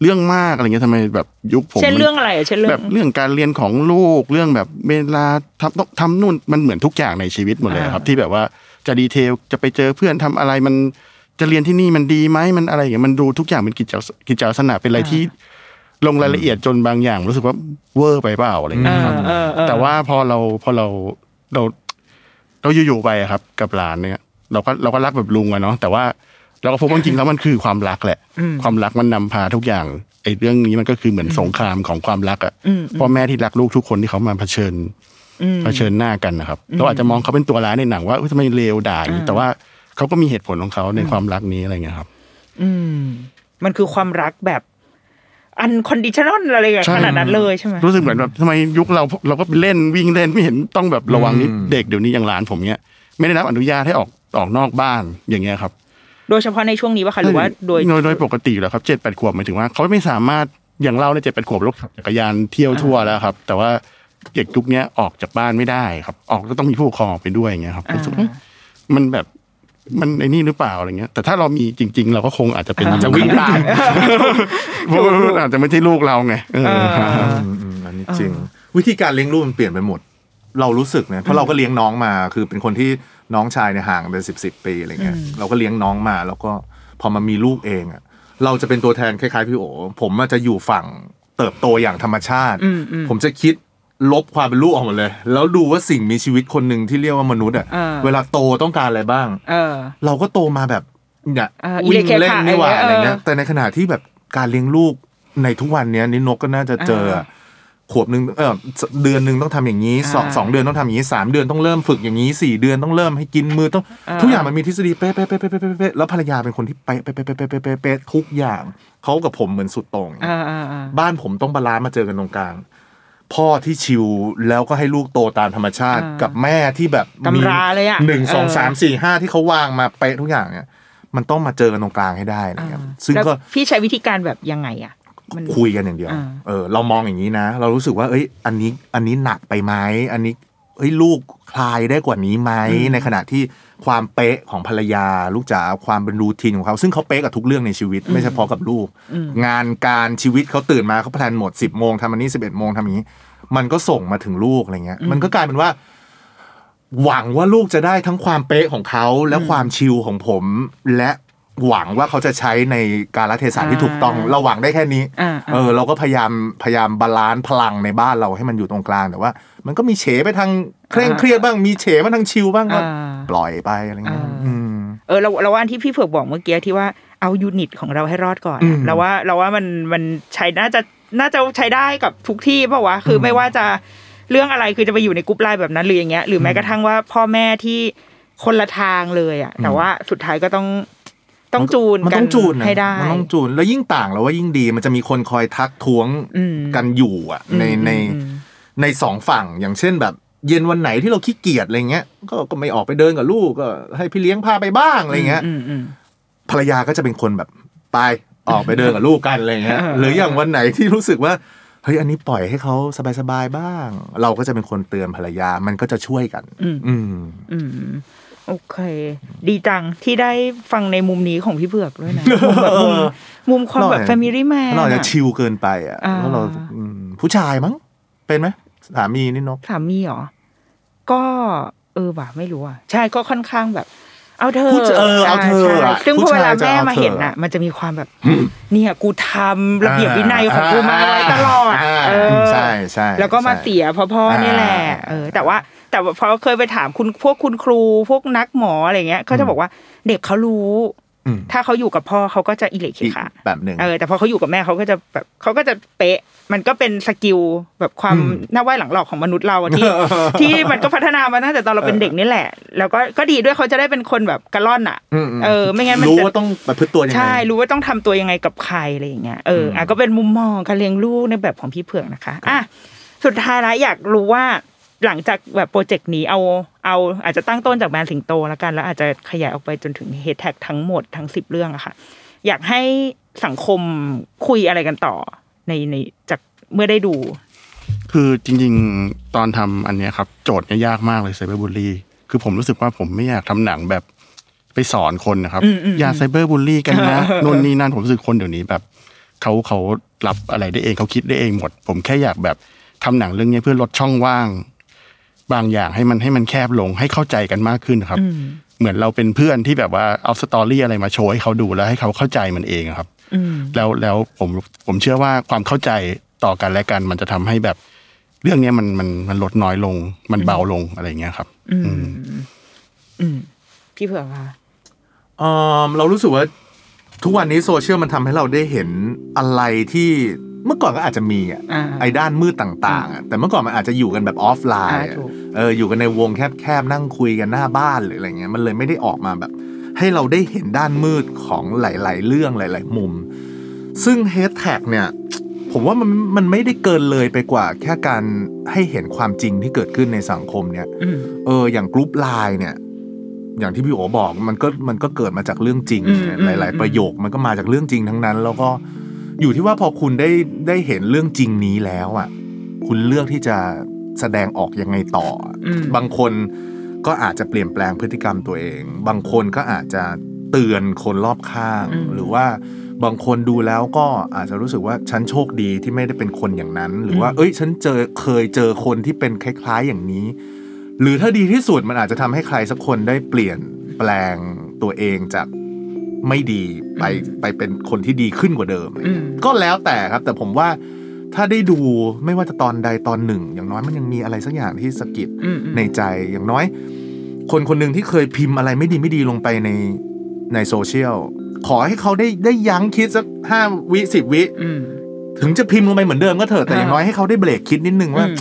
Speaker 4: เรื่องมากอะไรเงี้ยทำไมแบบยุคผม
Speaker 2: เช่น
Speaker 4: มัน
Speaker 2: เรื่องอะไรอะเช่นเรื่
Speaker 4: แบ
Speaker 2: อง
Speaker 4: บเรื่องการเรียนของลูกเรื่องแบบเวลาทำต้องทำนู่นมันเหมือนทุกอย่างในชีวิตหมดเลยครับ ที่แบบว่า จะดีเทลจะไปเจอเพื่อนทำอะไรมันจะเรียนที่นี่มันดีไหมมันอะไรอย่างเงี้ยมันดูทุกอย่างเป็นกิจกิจลักษณะเป็นอะไรที่ ลงรายละเอียดจนบางอย่างรู้สึกว่าเวอร์ไปเปล่าอะไรเงี้ยครับ
Speaker 2: เออเออ
Speaker 4: แต่ว่าพอเราพอเราเราเราอยู่ๆไปอะครับ กับหลานเนี่ยเราก็เราก็รักแบบลุงอะเนาะแต่ว่าเราก็พบว่าจริงๆแล้วมันคือความรักแหละ ความรักมันนำพาทุกอย่างไอ้เรื่องนี้มันก็คือเหมือนสงครามของความรักอะพ่อแม่ที่รักลูกทุกคนที่เขามาเผชิญ เผชิญหน้ากันนะครับเราอาจจะมองเขาเป็นตัวร้ายในหนังว่าเฮ้ยทำไมเลวด่าอย่างนี้แต่ว่าเขาก็มีเหตุผลของเขาในความรักนี้อะไรเงี้ยครับ
Speaker 2: อืม มันคือความรักแบบ unconditional อะไรอย่าง
Speaker 4: ใช่
Speaker 2: ขนาดนั้นเลยใช่ไหม
Speaker 4: รู้สึกเหมือนแบบทำไมยุคเราเราก็ไปเล่นวิ่งเล่นไม่เห็นต้องแบบระวังนิด
Speaker 3: อืม
Speaker 4: เด็กเดี๋ยวนี้อย่างหลานผมเนี้ยไม่ได้รับอนุญาตให้ออกออกนอกบ้านอย่างเงี้ยครับ
Speaker 2: โดยเฉพาะในช่วงนี้ป่ะคะหรือว่าโดย
Speaker 4: โดยโดยปกติแล้วครับเจ็ดแปดขวบหมายถึงว่าเขาไม่สามารถอย่างเราในเจ็ดแปดขวบรถขับจักรยานเที่ยวทั่วแล้วครับ แต่ว่า เด็กยุคเนี้ยออกจากบ้านไม่ได้ครับ ออกก็ต้องมีผู้ปกครองออกไปด้วยอย่างเงี้ยครับ
Speaker 2: อ่า
Speaker 4: รู้สึกว่ามันแบบมันไอ้นี่หรือเปล่าอะไรเงี้ย แต่ถ้าเรามีจริง ๆ เราก็คงอาจจะเป็น
Speaker 3: จะวิ่งตาม
Speaker 4: เพราะว่ามันอาจจะไม่ใช่ลูกเราไงเออ
Speaker 3: อืมอืมอันนี้จริง วิธีการเลี้ยงลูกมันเปลี่ยนไปหมด เรารู้สึกเนี่ยเพราะเราก็เลี้ยงน้องมา คือเป็นคนที่น้องชายเนี่ยห่างเป็นสิบสิบปีอะไรเงี้ยเราก็เลี้ยงน้องมา แล้วก็พอมามีลูกเองอะเราจะเป็นตัวแทนคล้ายๆพี่โอผมอาจจะอยู่ฝั่งเติบโตอย่างธรรมชาติ
Speaker 2: อืมอืม
Speaker 3: ผมจะคิด ลบความเป็นลูกออกหมดเลย แล้วดูว่าสิ่งมีชีวิตคนหนึ่งที่เรียกว่ามนุษย์อะ
Speaker 2: อ่า
Speaker 3: เวลาโตต้องการอะไรบ้าง
Speaker 2: เออ
Speaker 3: เราก็โตมาแบบเนี่ย
Speaker 2: อ่า
Speaker 3: วิ่งเล่นนี่หว่า
Speaker 2: อิเล็กเคค่ะ
Speaker 3: อะไรเงี้ย
Speaker 2: เออ
Speaker 3: แต่ในขณะที่แบบการเลี้ยงลูกในทุกวันเนี้ยนี่นกก็น่าจะเจออะขวบหนึ่งเออเดือนหนึ่งต้องทำอย่างนี้สอง
Speaker 2: อ่า
Speaker 3: สองเดือนต้องทำอย่างนี้สามเดือนต้องเริ่มฝึกอย่างนี้สี่เดือนต้องเริ่มให้กินมือต้อง
Speaker 2: อ่า
Speaker 3: ทุกอย่างมันมีทฤษฎีเป๊ะเป๊ะเป๊ะเป๊ะเป๊ะเป๊ะเป๊ะแล้วภรรยาเป็นคนที่เป๊ะเป๊ะเป๊ะเป๊ะเป๊ะเป๊ะเป๊ะทุกอย่างเขากับผมเหมือนสุดโต่ง
Speaker 2: อ่าอ่าอ่า
Speaker 3: บ้านผมต้อง balance มาเจอกันตรงกลาง พ่อที่ chill แล้วก็ให้ลูกโตตามธรรมชาติ
Speaker 2: อ่ากั
Speaker 3: กับแม่ที่แบบ
Speaker 2: ตำราเลยอะ
Speaker 3: หนึ่งสอง
Speaker 2: เออ
Speaker 3: สามสี่ห้าที่เขาวางมาเป๊ะทุกอย่างเนี่ย มันต้องมาเจอกันตรงกลางให้ได้นะครับซึ่ง
Speaker 2: แล้ว
Speaker 3: ก็
Speaker 2: พี่ใช้วิธีการแบบยังไงอะมัน
Speaker 3: คุยกันอย่างเดียว
Speaker 2: อ่า
Speaker 3: เออ เรามองอย่างนี้นะ เรารู้สึกว่า เอ้ย อันนี้ อันนี้หนักไปไหม อันนี้ เอ้ยลูกคลายได้กว่านี้ไหมในขณะที่ความเป๊ะของภรรยา ลูกจ๋าความเป็น routine ของเขา ซึ่งเขาเป๊ะกับทุกเรื่องในชีวิต ไม่เฉพาะกับลูก งานการชีวิตเขาตื่นมาเขา plan หมดสิบโมงทำอันนี้สิบเอ็ดโมงทำอย่างนี้ มันก็ส่งมาถึงลูกอะไรเงี้ย มันก็กลายเป็นว่า หวังว่าลูกจะได้ทั้งความเป๊ะของเขาและความ chill ของผม และ หวังว่าเขาจะใช้ในการละเทศะที่ถูกต้อง เราหวังได้แค่นี้
Speaker 2: อ่า
Speaker 3: เออ เราก็พยายามพยายาม balance พลังในบ้านเราให้มันอยู่ตรงกลางแต่ว่า มันก็มีเฉไปทางเคร่งเครียดบ้างมีเฉมาทาง chill บ้างก็
Speaker 2: อ่า
Speaker 3: ปล่อยไปอะไรเงี้ย
Speaker 2: อ่า
Speaker 3: อืม
Speaker 2: เออเราเราว่าอันที่พี่เผือกบอกเมื่อกี้ที่ว่าเอา unit ของเราให้รอดก่อน
Speaker 3: อื
Speaker 2: อะ
Speaker 3: ม
Speaker 2: เราว่าเราว่ามันมันใช้น่าจะน่าจะใช้ได้กับทุกที่เปล่าวะคือไม่ว่าจะเรื่องอะไรคือจะไปอยู่ในกรุ๊ปไลน์แบบนั้นหรืออย่างเงี้ยหรือแม้กระทั่งว่าพ่อแม่ที่คนละทางเลยอะแต่ว่าสุดท้ายก็ต้อง ต้องจูน
Speaker 3: มัน
Speaker 2: ก็
Speaker 3: ต้องจูนนะ
Speaker 2: ให้ได้
Speaker 3: มันต้องจูน แล้วยิ่งต่างแล้วว่ายิ่งดี มันจะมีคนคอยทักท้วง
Speaker 2: อืม
Speaker 3: กันอยู่อะใน
Speaker 2: อืม
Speaker 3: ใน
Speaker 2: อืม
Speaker 3: ในสองฝั่งอย่างเช่นแบบ เย็นวันไหนที่เราขี้เกียจอะไรเงี้ยก็ก็ไม่ออกไปเดินกับลูกก็ ให้พี่เลี้ยงพาไปบ้างอะไรเงี้ย
Speaker 2: อืมอืม
Speaker 3: ภรรยาก็จะเป็นคนแบบไปออกไปเดินกับลูกกันอะไรเงี้ย
Speaker 2: เออ
Speaker 3: หรืออย่างวันไหนที่รู้สึกว่าเฮ้ยอันนี้ปล่อยให้เขาสบายๆบ้าง เราก็จะเป็นคนเตือนภรรยามันก็จะช่วยกัน
Speaker 2: อืม
Speaker 3: อืม
Speaker 2: อืม โอเค ดีจังที่ได้ฟังในมุมนี้ของพี่เผือกด้วยนะมุมแบบมุมมุมความแบบ
Speaker 3: เรา
Speaker 2: แฟมิลี่แมน
Speaker 3: เราอาจจะชิลเกินไปอะ
Speaker 2: อ่า
Speaker 3: แล้วเราอืมผู้ชายมั้ง เป็นไหมสามีนี่นก
Speaker 2: สามีเหรอ ก็ เออว่ะไม่รู้อะ ใช่ก็ค่อนข้างแบบ เอาเธอ
Speaker 3: ผู้ชเออเอาเธอ
Speaker 2: ใช่
Speaker 3: อะ
Speaker 2: ซึ่งพอเวลา
Speaker 3: ผู้ชายจะ
Speaker 2: แม่
Speaker 3: เอา
Speaker 2: มา
Speaker 3: เธอ
Speaker 2: เห็นอะ มันจะมีความแบบ เนี่ยกูทำระเบียบวินัยของกูมาไว้ตลอดาเออ
Speaker 3: ใช่ใช่
Speaker 2: แล้วก็มา
Speaker 3: ใช่
Speaker 2: เสียเพราะพ่อเนี่ยแหละ
Speaker 3: อ่า
Speaker 2: เออ แต่ว่าแต่ว่าพอเคยไปถามคุณพวกคุณครูพวกนักหมออะไรเงี้ยเขาจะบอกว่าเด็กเขารู้
Speaker 3: อืม
Speaker 2: ถ้าเขาอยู่กับพ่อเขาก็จะอิเล็ก
Speaker 3: อีก
Speaker 2: ค่ะ
Speaker 3: แบบหนึ่ง
Speaker 2: เออแต่พอเขาอยู่กับแม่เขาก็จะแบบเขาก็จะเป๊ะ มันก็เป็นสกิลแบบความ
Speaker 3: อืม
Speaker 2: หน้าไหวหลังหลอกของมนุษย์เราอะที่ ที่มันก็พัฒนามาตั้งแต่ตอนเราเป็นเด็กนี่แหละ แล้วก็ก็ดีด้วยเขาจะได้เป็นคนแบบกระล่อนอะ
Speaker 3: อืมม
Speaker 2: เออ ไม่งั้นมัน
Speaker 3: รู้
Speaker 2: จะ
Speaker 3: ว่าต้องประพฤติตัวยังไง
Speaker 2: ใช่รู้ว่าต้องทำตัวยังไงกับใครอะไรอย่างเงี้ยเอออะก็เป็นมุมมองการเลี้ยงลูกในแบบของพี่เผือกนะคะอะสุดท้ายแล้วอยากรู้ว่า หลังจากแบบโปรเจกต์นี้เอาเอาอาจจะตั้งต้นจากแบรนด์สิงโตแล้วกัน แล้วอาจจะขยายออกไปจนถึงเฮดแท็กทั้งหมดทั้งสิบเรื่องอะค่ะ อยากให้สังคมคุยอะไรกันต่อในในจากเมื่อได้ดู
Speaker 4: คือจริง ๆ ตอนทำอันเนี้ยครับ โจทย์เนี่ยยากมากเลยไซเบอร์บูลลี่คือผมรู้สึกว่าผมไม่อยากทำหนังแบบไปสอนคนนะครับ
Speaker 2: อืมอืม
Speaker 4: อย่าไซเบอร์บูลลี่กันนะนู่นนี่นั่นผมรู้สึกคนเดี๋ยวนี้แบบเขาเขารับอะไรได้เองเขาคิดได้เองหมด ผมแค่อยากแบบทำหนังเรื่องเนี้ยเพื่อลดช่องว่าง บางอย่างให้มันให้มันแคบลงให้เข้าใจกันมากขึ้นนะครับ เหมือนเราเป็นเพื่อนที่แบบว่าเอาสตอรี่อะไรมาโชว์ให้เขาดูแล้วให้เขาเข้าใจมันเองอะครับ
Speaker 2: อืม
Speaker 4: แล้วแล้วผมผมเชื่อว่าความเข้าใจต่อกันและกัน มันจะทำให้แบบ เรื่องเนี้ยมันมันมันลดน้อยลง มันเบาลงอะไรเงี้ยครับ
Speaker 2: อืม
Speaker 4: อืม
Speaker 2: อืมพี่เผือกค่ะ
Speaker 3: เออเรารู้สึกว่า ทุกวันนี้โซเชียลมันทำให้เราได้เห็นอะไรที่เมื่อก่อนก็อาจจะมีอะ
Speaker 2: อ่า
Speaker 3: ไอ้ด้านมืดต่างๆอะแต่เมื่อก่อนมันอาจจะอยู่กันแบบออฟไลน์
Speaker 2: อ่า
Speaker 3: อะ
Speaker 2: ถูก
Speaker 3: เอออยู่กันในวงแคบๆนั่งคุยกันหน้าบ้านหรืออะไรเงี้ยมันเลยไม่ได้ออกมาแบบ ให้เราได้เห็นด้านมืดของหลาย ๆ เรื่องหลาย ๆ มุม ซึ่ง hate tag เนี่ย ผมว่ามันมันไม่ได้เกินเลยไปกว่า แค่การให้เห็นความจริงที่เกิดขึ้นในสังคมเนี่ย
Speaker 2: อืม
Speaker 3: เอออย่างกรุ๊ปไลน์เนี่ย อย่างที่พี่โอ๋บอกมันก็มันก็เกิดมาจากเรื่องจริง
Speaker 2: อืมอืม
Speaker 3: หลาย ๆ ประโยคมันก็มาจากเรื่องจริงทั้งนั้น แล้วก็อยู่ที่ว่าพอคุณได้ได้เห็นเรื่องจริงนี้แล้วอะ คุณเลือกที่จะแสดงออกยังไงต่ออ
Speaker 2: ม
Speaker 3: บางคนก็อาจจะเปลี่ยนแปลงพฤติกรรมตัวเอง บางคนก็อาจจะเตือนคนรอบข้าง
Speaker 2: อืม
Speaker 3: หรือว่าบางคนดูแล้วก็อาจจะรู้สึกว่าฉันโชคดีที่ไม่ได้เป็นคนอย่างนั้น หรือว่า เอ้ย ฉันเจอเคยเจอคนที่เป็นคล้าย ๆอย่างนี้ หรือถ้าดีที่สุดมันอาจจะทำให้ใครสักคนได้เปลี่ยนแปลงตัวเองจากไม่ดีไปไปเป็นคนที่ดีขึ้นกว่าเดิม
Speaker 2: อืม
Speaker 3: ก็แล้วแต่ครับ แต่ผมว่าถ้าได้ดูไม่ว่าจะตอนใดตอนหนึ่ง อย่างน้อยมันยังมีอะไรสักอย่างที่สะกิด
Speaker 2: อืมอืม
Speaker 3: ในใจอย่างน้อย คนคนหนึ่งที่เคยพิมพ์อะไรไม่ดีไม่ดีลงไปในในโซเชียลขอให้เขาได้ได้ยั้งคิดสักห้าวิสิบวิ
Speaker 2: อืม
Speaker 3: ถึงจะพิมพ์ลงไปเหมือนเดิมก็เถอะแต่อย่างน้อยให้เขาได้เบรกคิดนิดนึงว่า
Speaker 2: อืม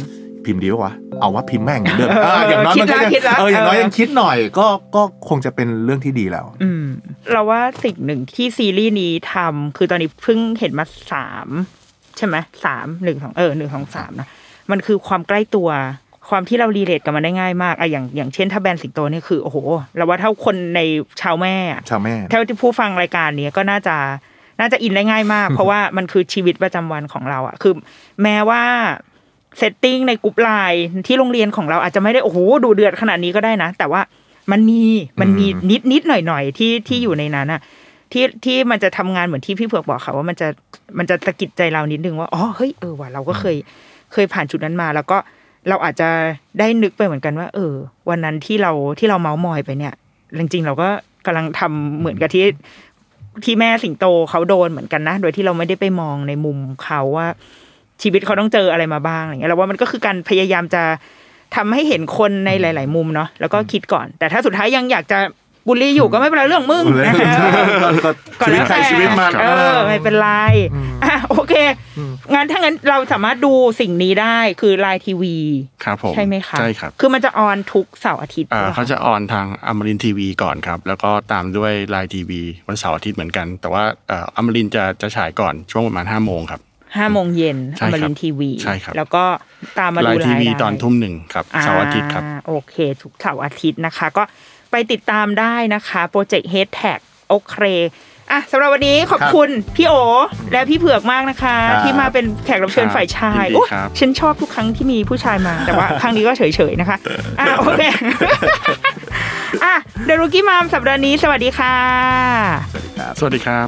Speaker 3: พิมพ์ดีปะวะเอาว่าพิมพ์แม่งเหมือนเดิม
Speaker 2: เออ
Speaker 3: เอออย่างน้อยมันก็
Speaker 2: คิดละคิดละ
Speaker 3: ยังเอออย่างน้อย
Speaker 2: เออ
Speaker 3: ยังคิดหน่อย ก็ก็คงจะเป็นเรื่องที่ดีแล้ว
Speaker 2: อืมเราว่าสิ่งหนึ่งที่ซีรีส์นี้ทำคือตอนนี้เพิ่งเห็นมาสามใช่ไหมสามหนึ่งสองเออหนึ่งสองสามนะมันคือความใกล้ตัวความที่เรา relate กับมันได้ง่ายมากอะอย่างอย่างเช่น ถ้าแบรนด์สิงโตเนี่ยคือโอ้โหเราว่าถ้าคนในชาวแม่อะ
Speaker 3: ชาวแม่
Speaker 2: ถ้าที่ผู้ฟังรายการเนี้ยก็น่าจะน่าจะอินได้ง่ายมาก เพราะว่ามันคือชีวิตประจำวันของเราอะคือ แม้ว่า setting ในกลุ่มไลน์ที่โรงเรียนของเราอาจจะไม่ได้โอ้โหดูเดือดขนาดนี้ก็ได้นะ แต่ว่ามันมีมันมีนิดนิดหน่อยหน่อยๆที่ที่อยู่ในนั้นอะที่ที่มันจะทำงานเหมือนที่พี่เผือกบอกค่ะว่ามันจะมันจะตะกิดใจเรานิดนึงว่าอ๋อเฮ้ยเออว่ะเราก็เคยเคยผ่านจุดนั้นมา แล้วก็เราอาจจะได้นึกไปเหมือนกันว่า เออ วันนั้นที่เราที่เราเมาส์มอยไปเนี่ยจริงๆเราก็กำลังทำเหมือนกับที่ที่แม่สิงโตเขาโดนเหมือนกันนะ โดยที่เราไม่ได้ไปมองในมุมเขาว่า ชีวิตเขาต้องเจออะไรมาบ้างอะไรเงี้ยเราว่ามันก็คือการพยายามจะทำให้เห็นคนในหลาย ๆ มุมเนาะแล้วก็คิดก่อน แต่ถ้าสุดท้ายยังอยากจะบูลลี่อยู่ก็ไม่เป็นไรเรื่องมึงนะคะก่อน
Speaker 3: ชีวิต
Speaker 2: แล้ว
Speaker 3: ใคร
Speaker 2: แต่
Speaker 3: ชีวิตมัน
Speaker 2: เออไม่เป็นไรอะโอเคงั้นถ้างั้นเราสามารถดูสิ่งนี้ได้คือไลน์ทีวี
Speaker 4: ครับผม
Speaker 2: ใช่ไหมคะ
Speaker 4: ใช่ครับ
Speaker 2: คือมันจะ on ทุกเสาร์อาทิตย์
Speaker 4: อ่า
Speaker 2: หรอค
Speaker 4: เขาจะ on ทางอมรินทร์ทีวีก่อนครับ แล้วก็ตามด้วยไลน์ทีวีวันเสาร์อาทิตย์เหมือนกัน แต่ว่าเอ่ออมรินทร์จะจะฉายก่อนช่วงประมาณห้าโมงครับ
Speaker 2: ห้าโมงเย็น
Speaker 4: ใช่ครับ อ
Speaker 2: มรินทร์ทีวี
Speaker 4: ใช่ครับ
Speaker 2: แล้วก็ตามมาดู
Speaker 4: ไลน์ทีวี
Speaker 2: ได้
Speaker 4: ตอนทุ่มหนึ่งครับเสาร์อาทิตย์ครับ
Speaker 2: อ่าโอเคทุกเสาร์อาทิตย์นะคะ ก็ไปติดตามได้นะคะ project hate tag โอเคอะสำหรับวันนี้ขอบคุณพี่โอ๋ และพี่เผือกมากนะคะ
Speaker 3: ครับ
Speaker 2: ที่มาเป็นแขกรับเชิญฝ่ายชาย
Speaker 4: ยินดี
Speaker 2: โอ้
Speaker 4: ครับ
Speaker 2: ฉันชอบทุกครั้งที่มีผู้ชายมาแต่ว่าครั้งนี้ก็เฉยๆนะคะอะโอเคอะเดรุกี้มามสัปดาห์นี้สวัสดีค่ะ
Speaker 4: สวัสดีครับ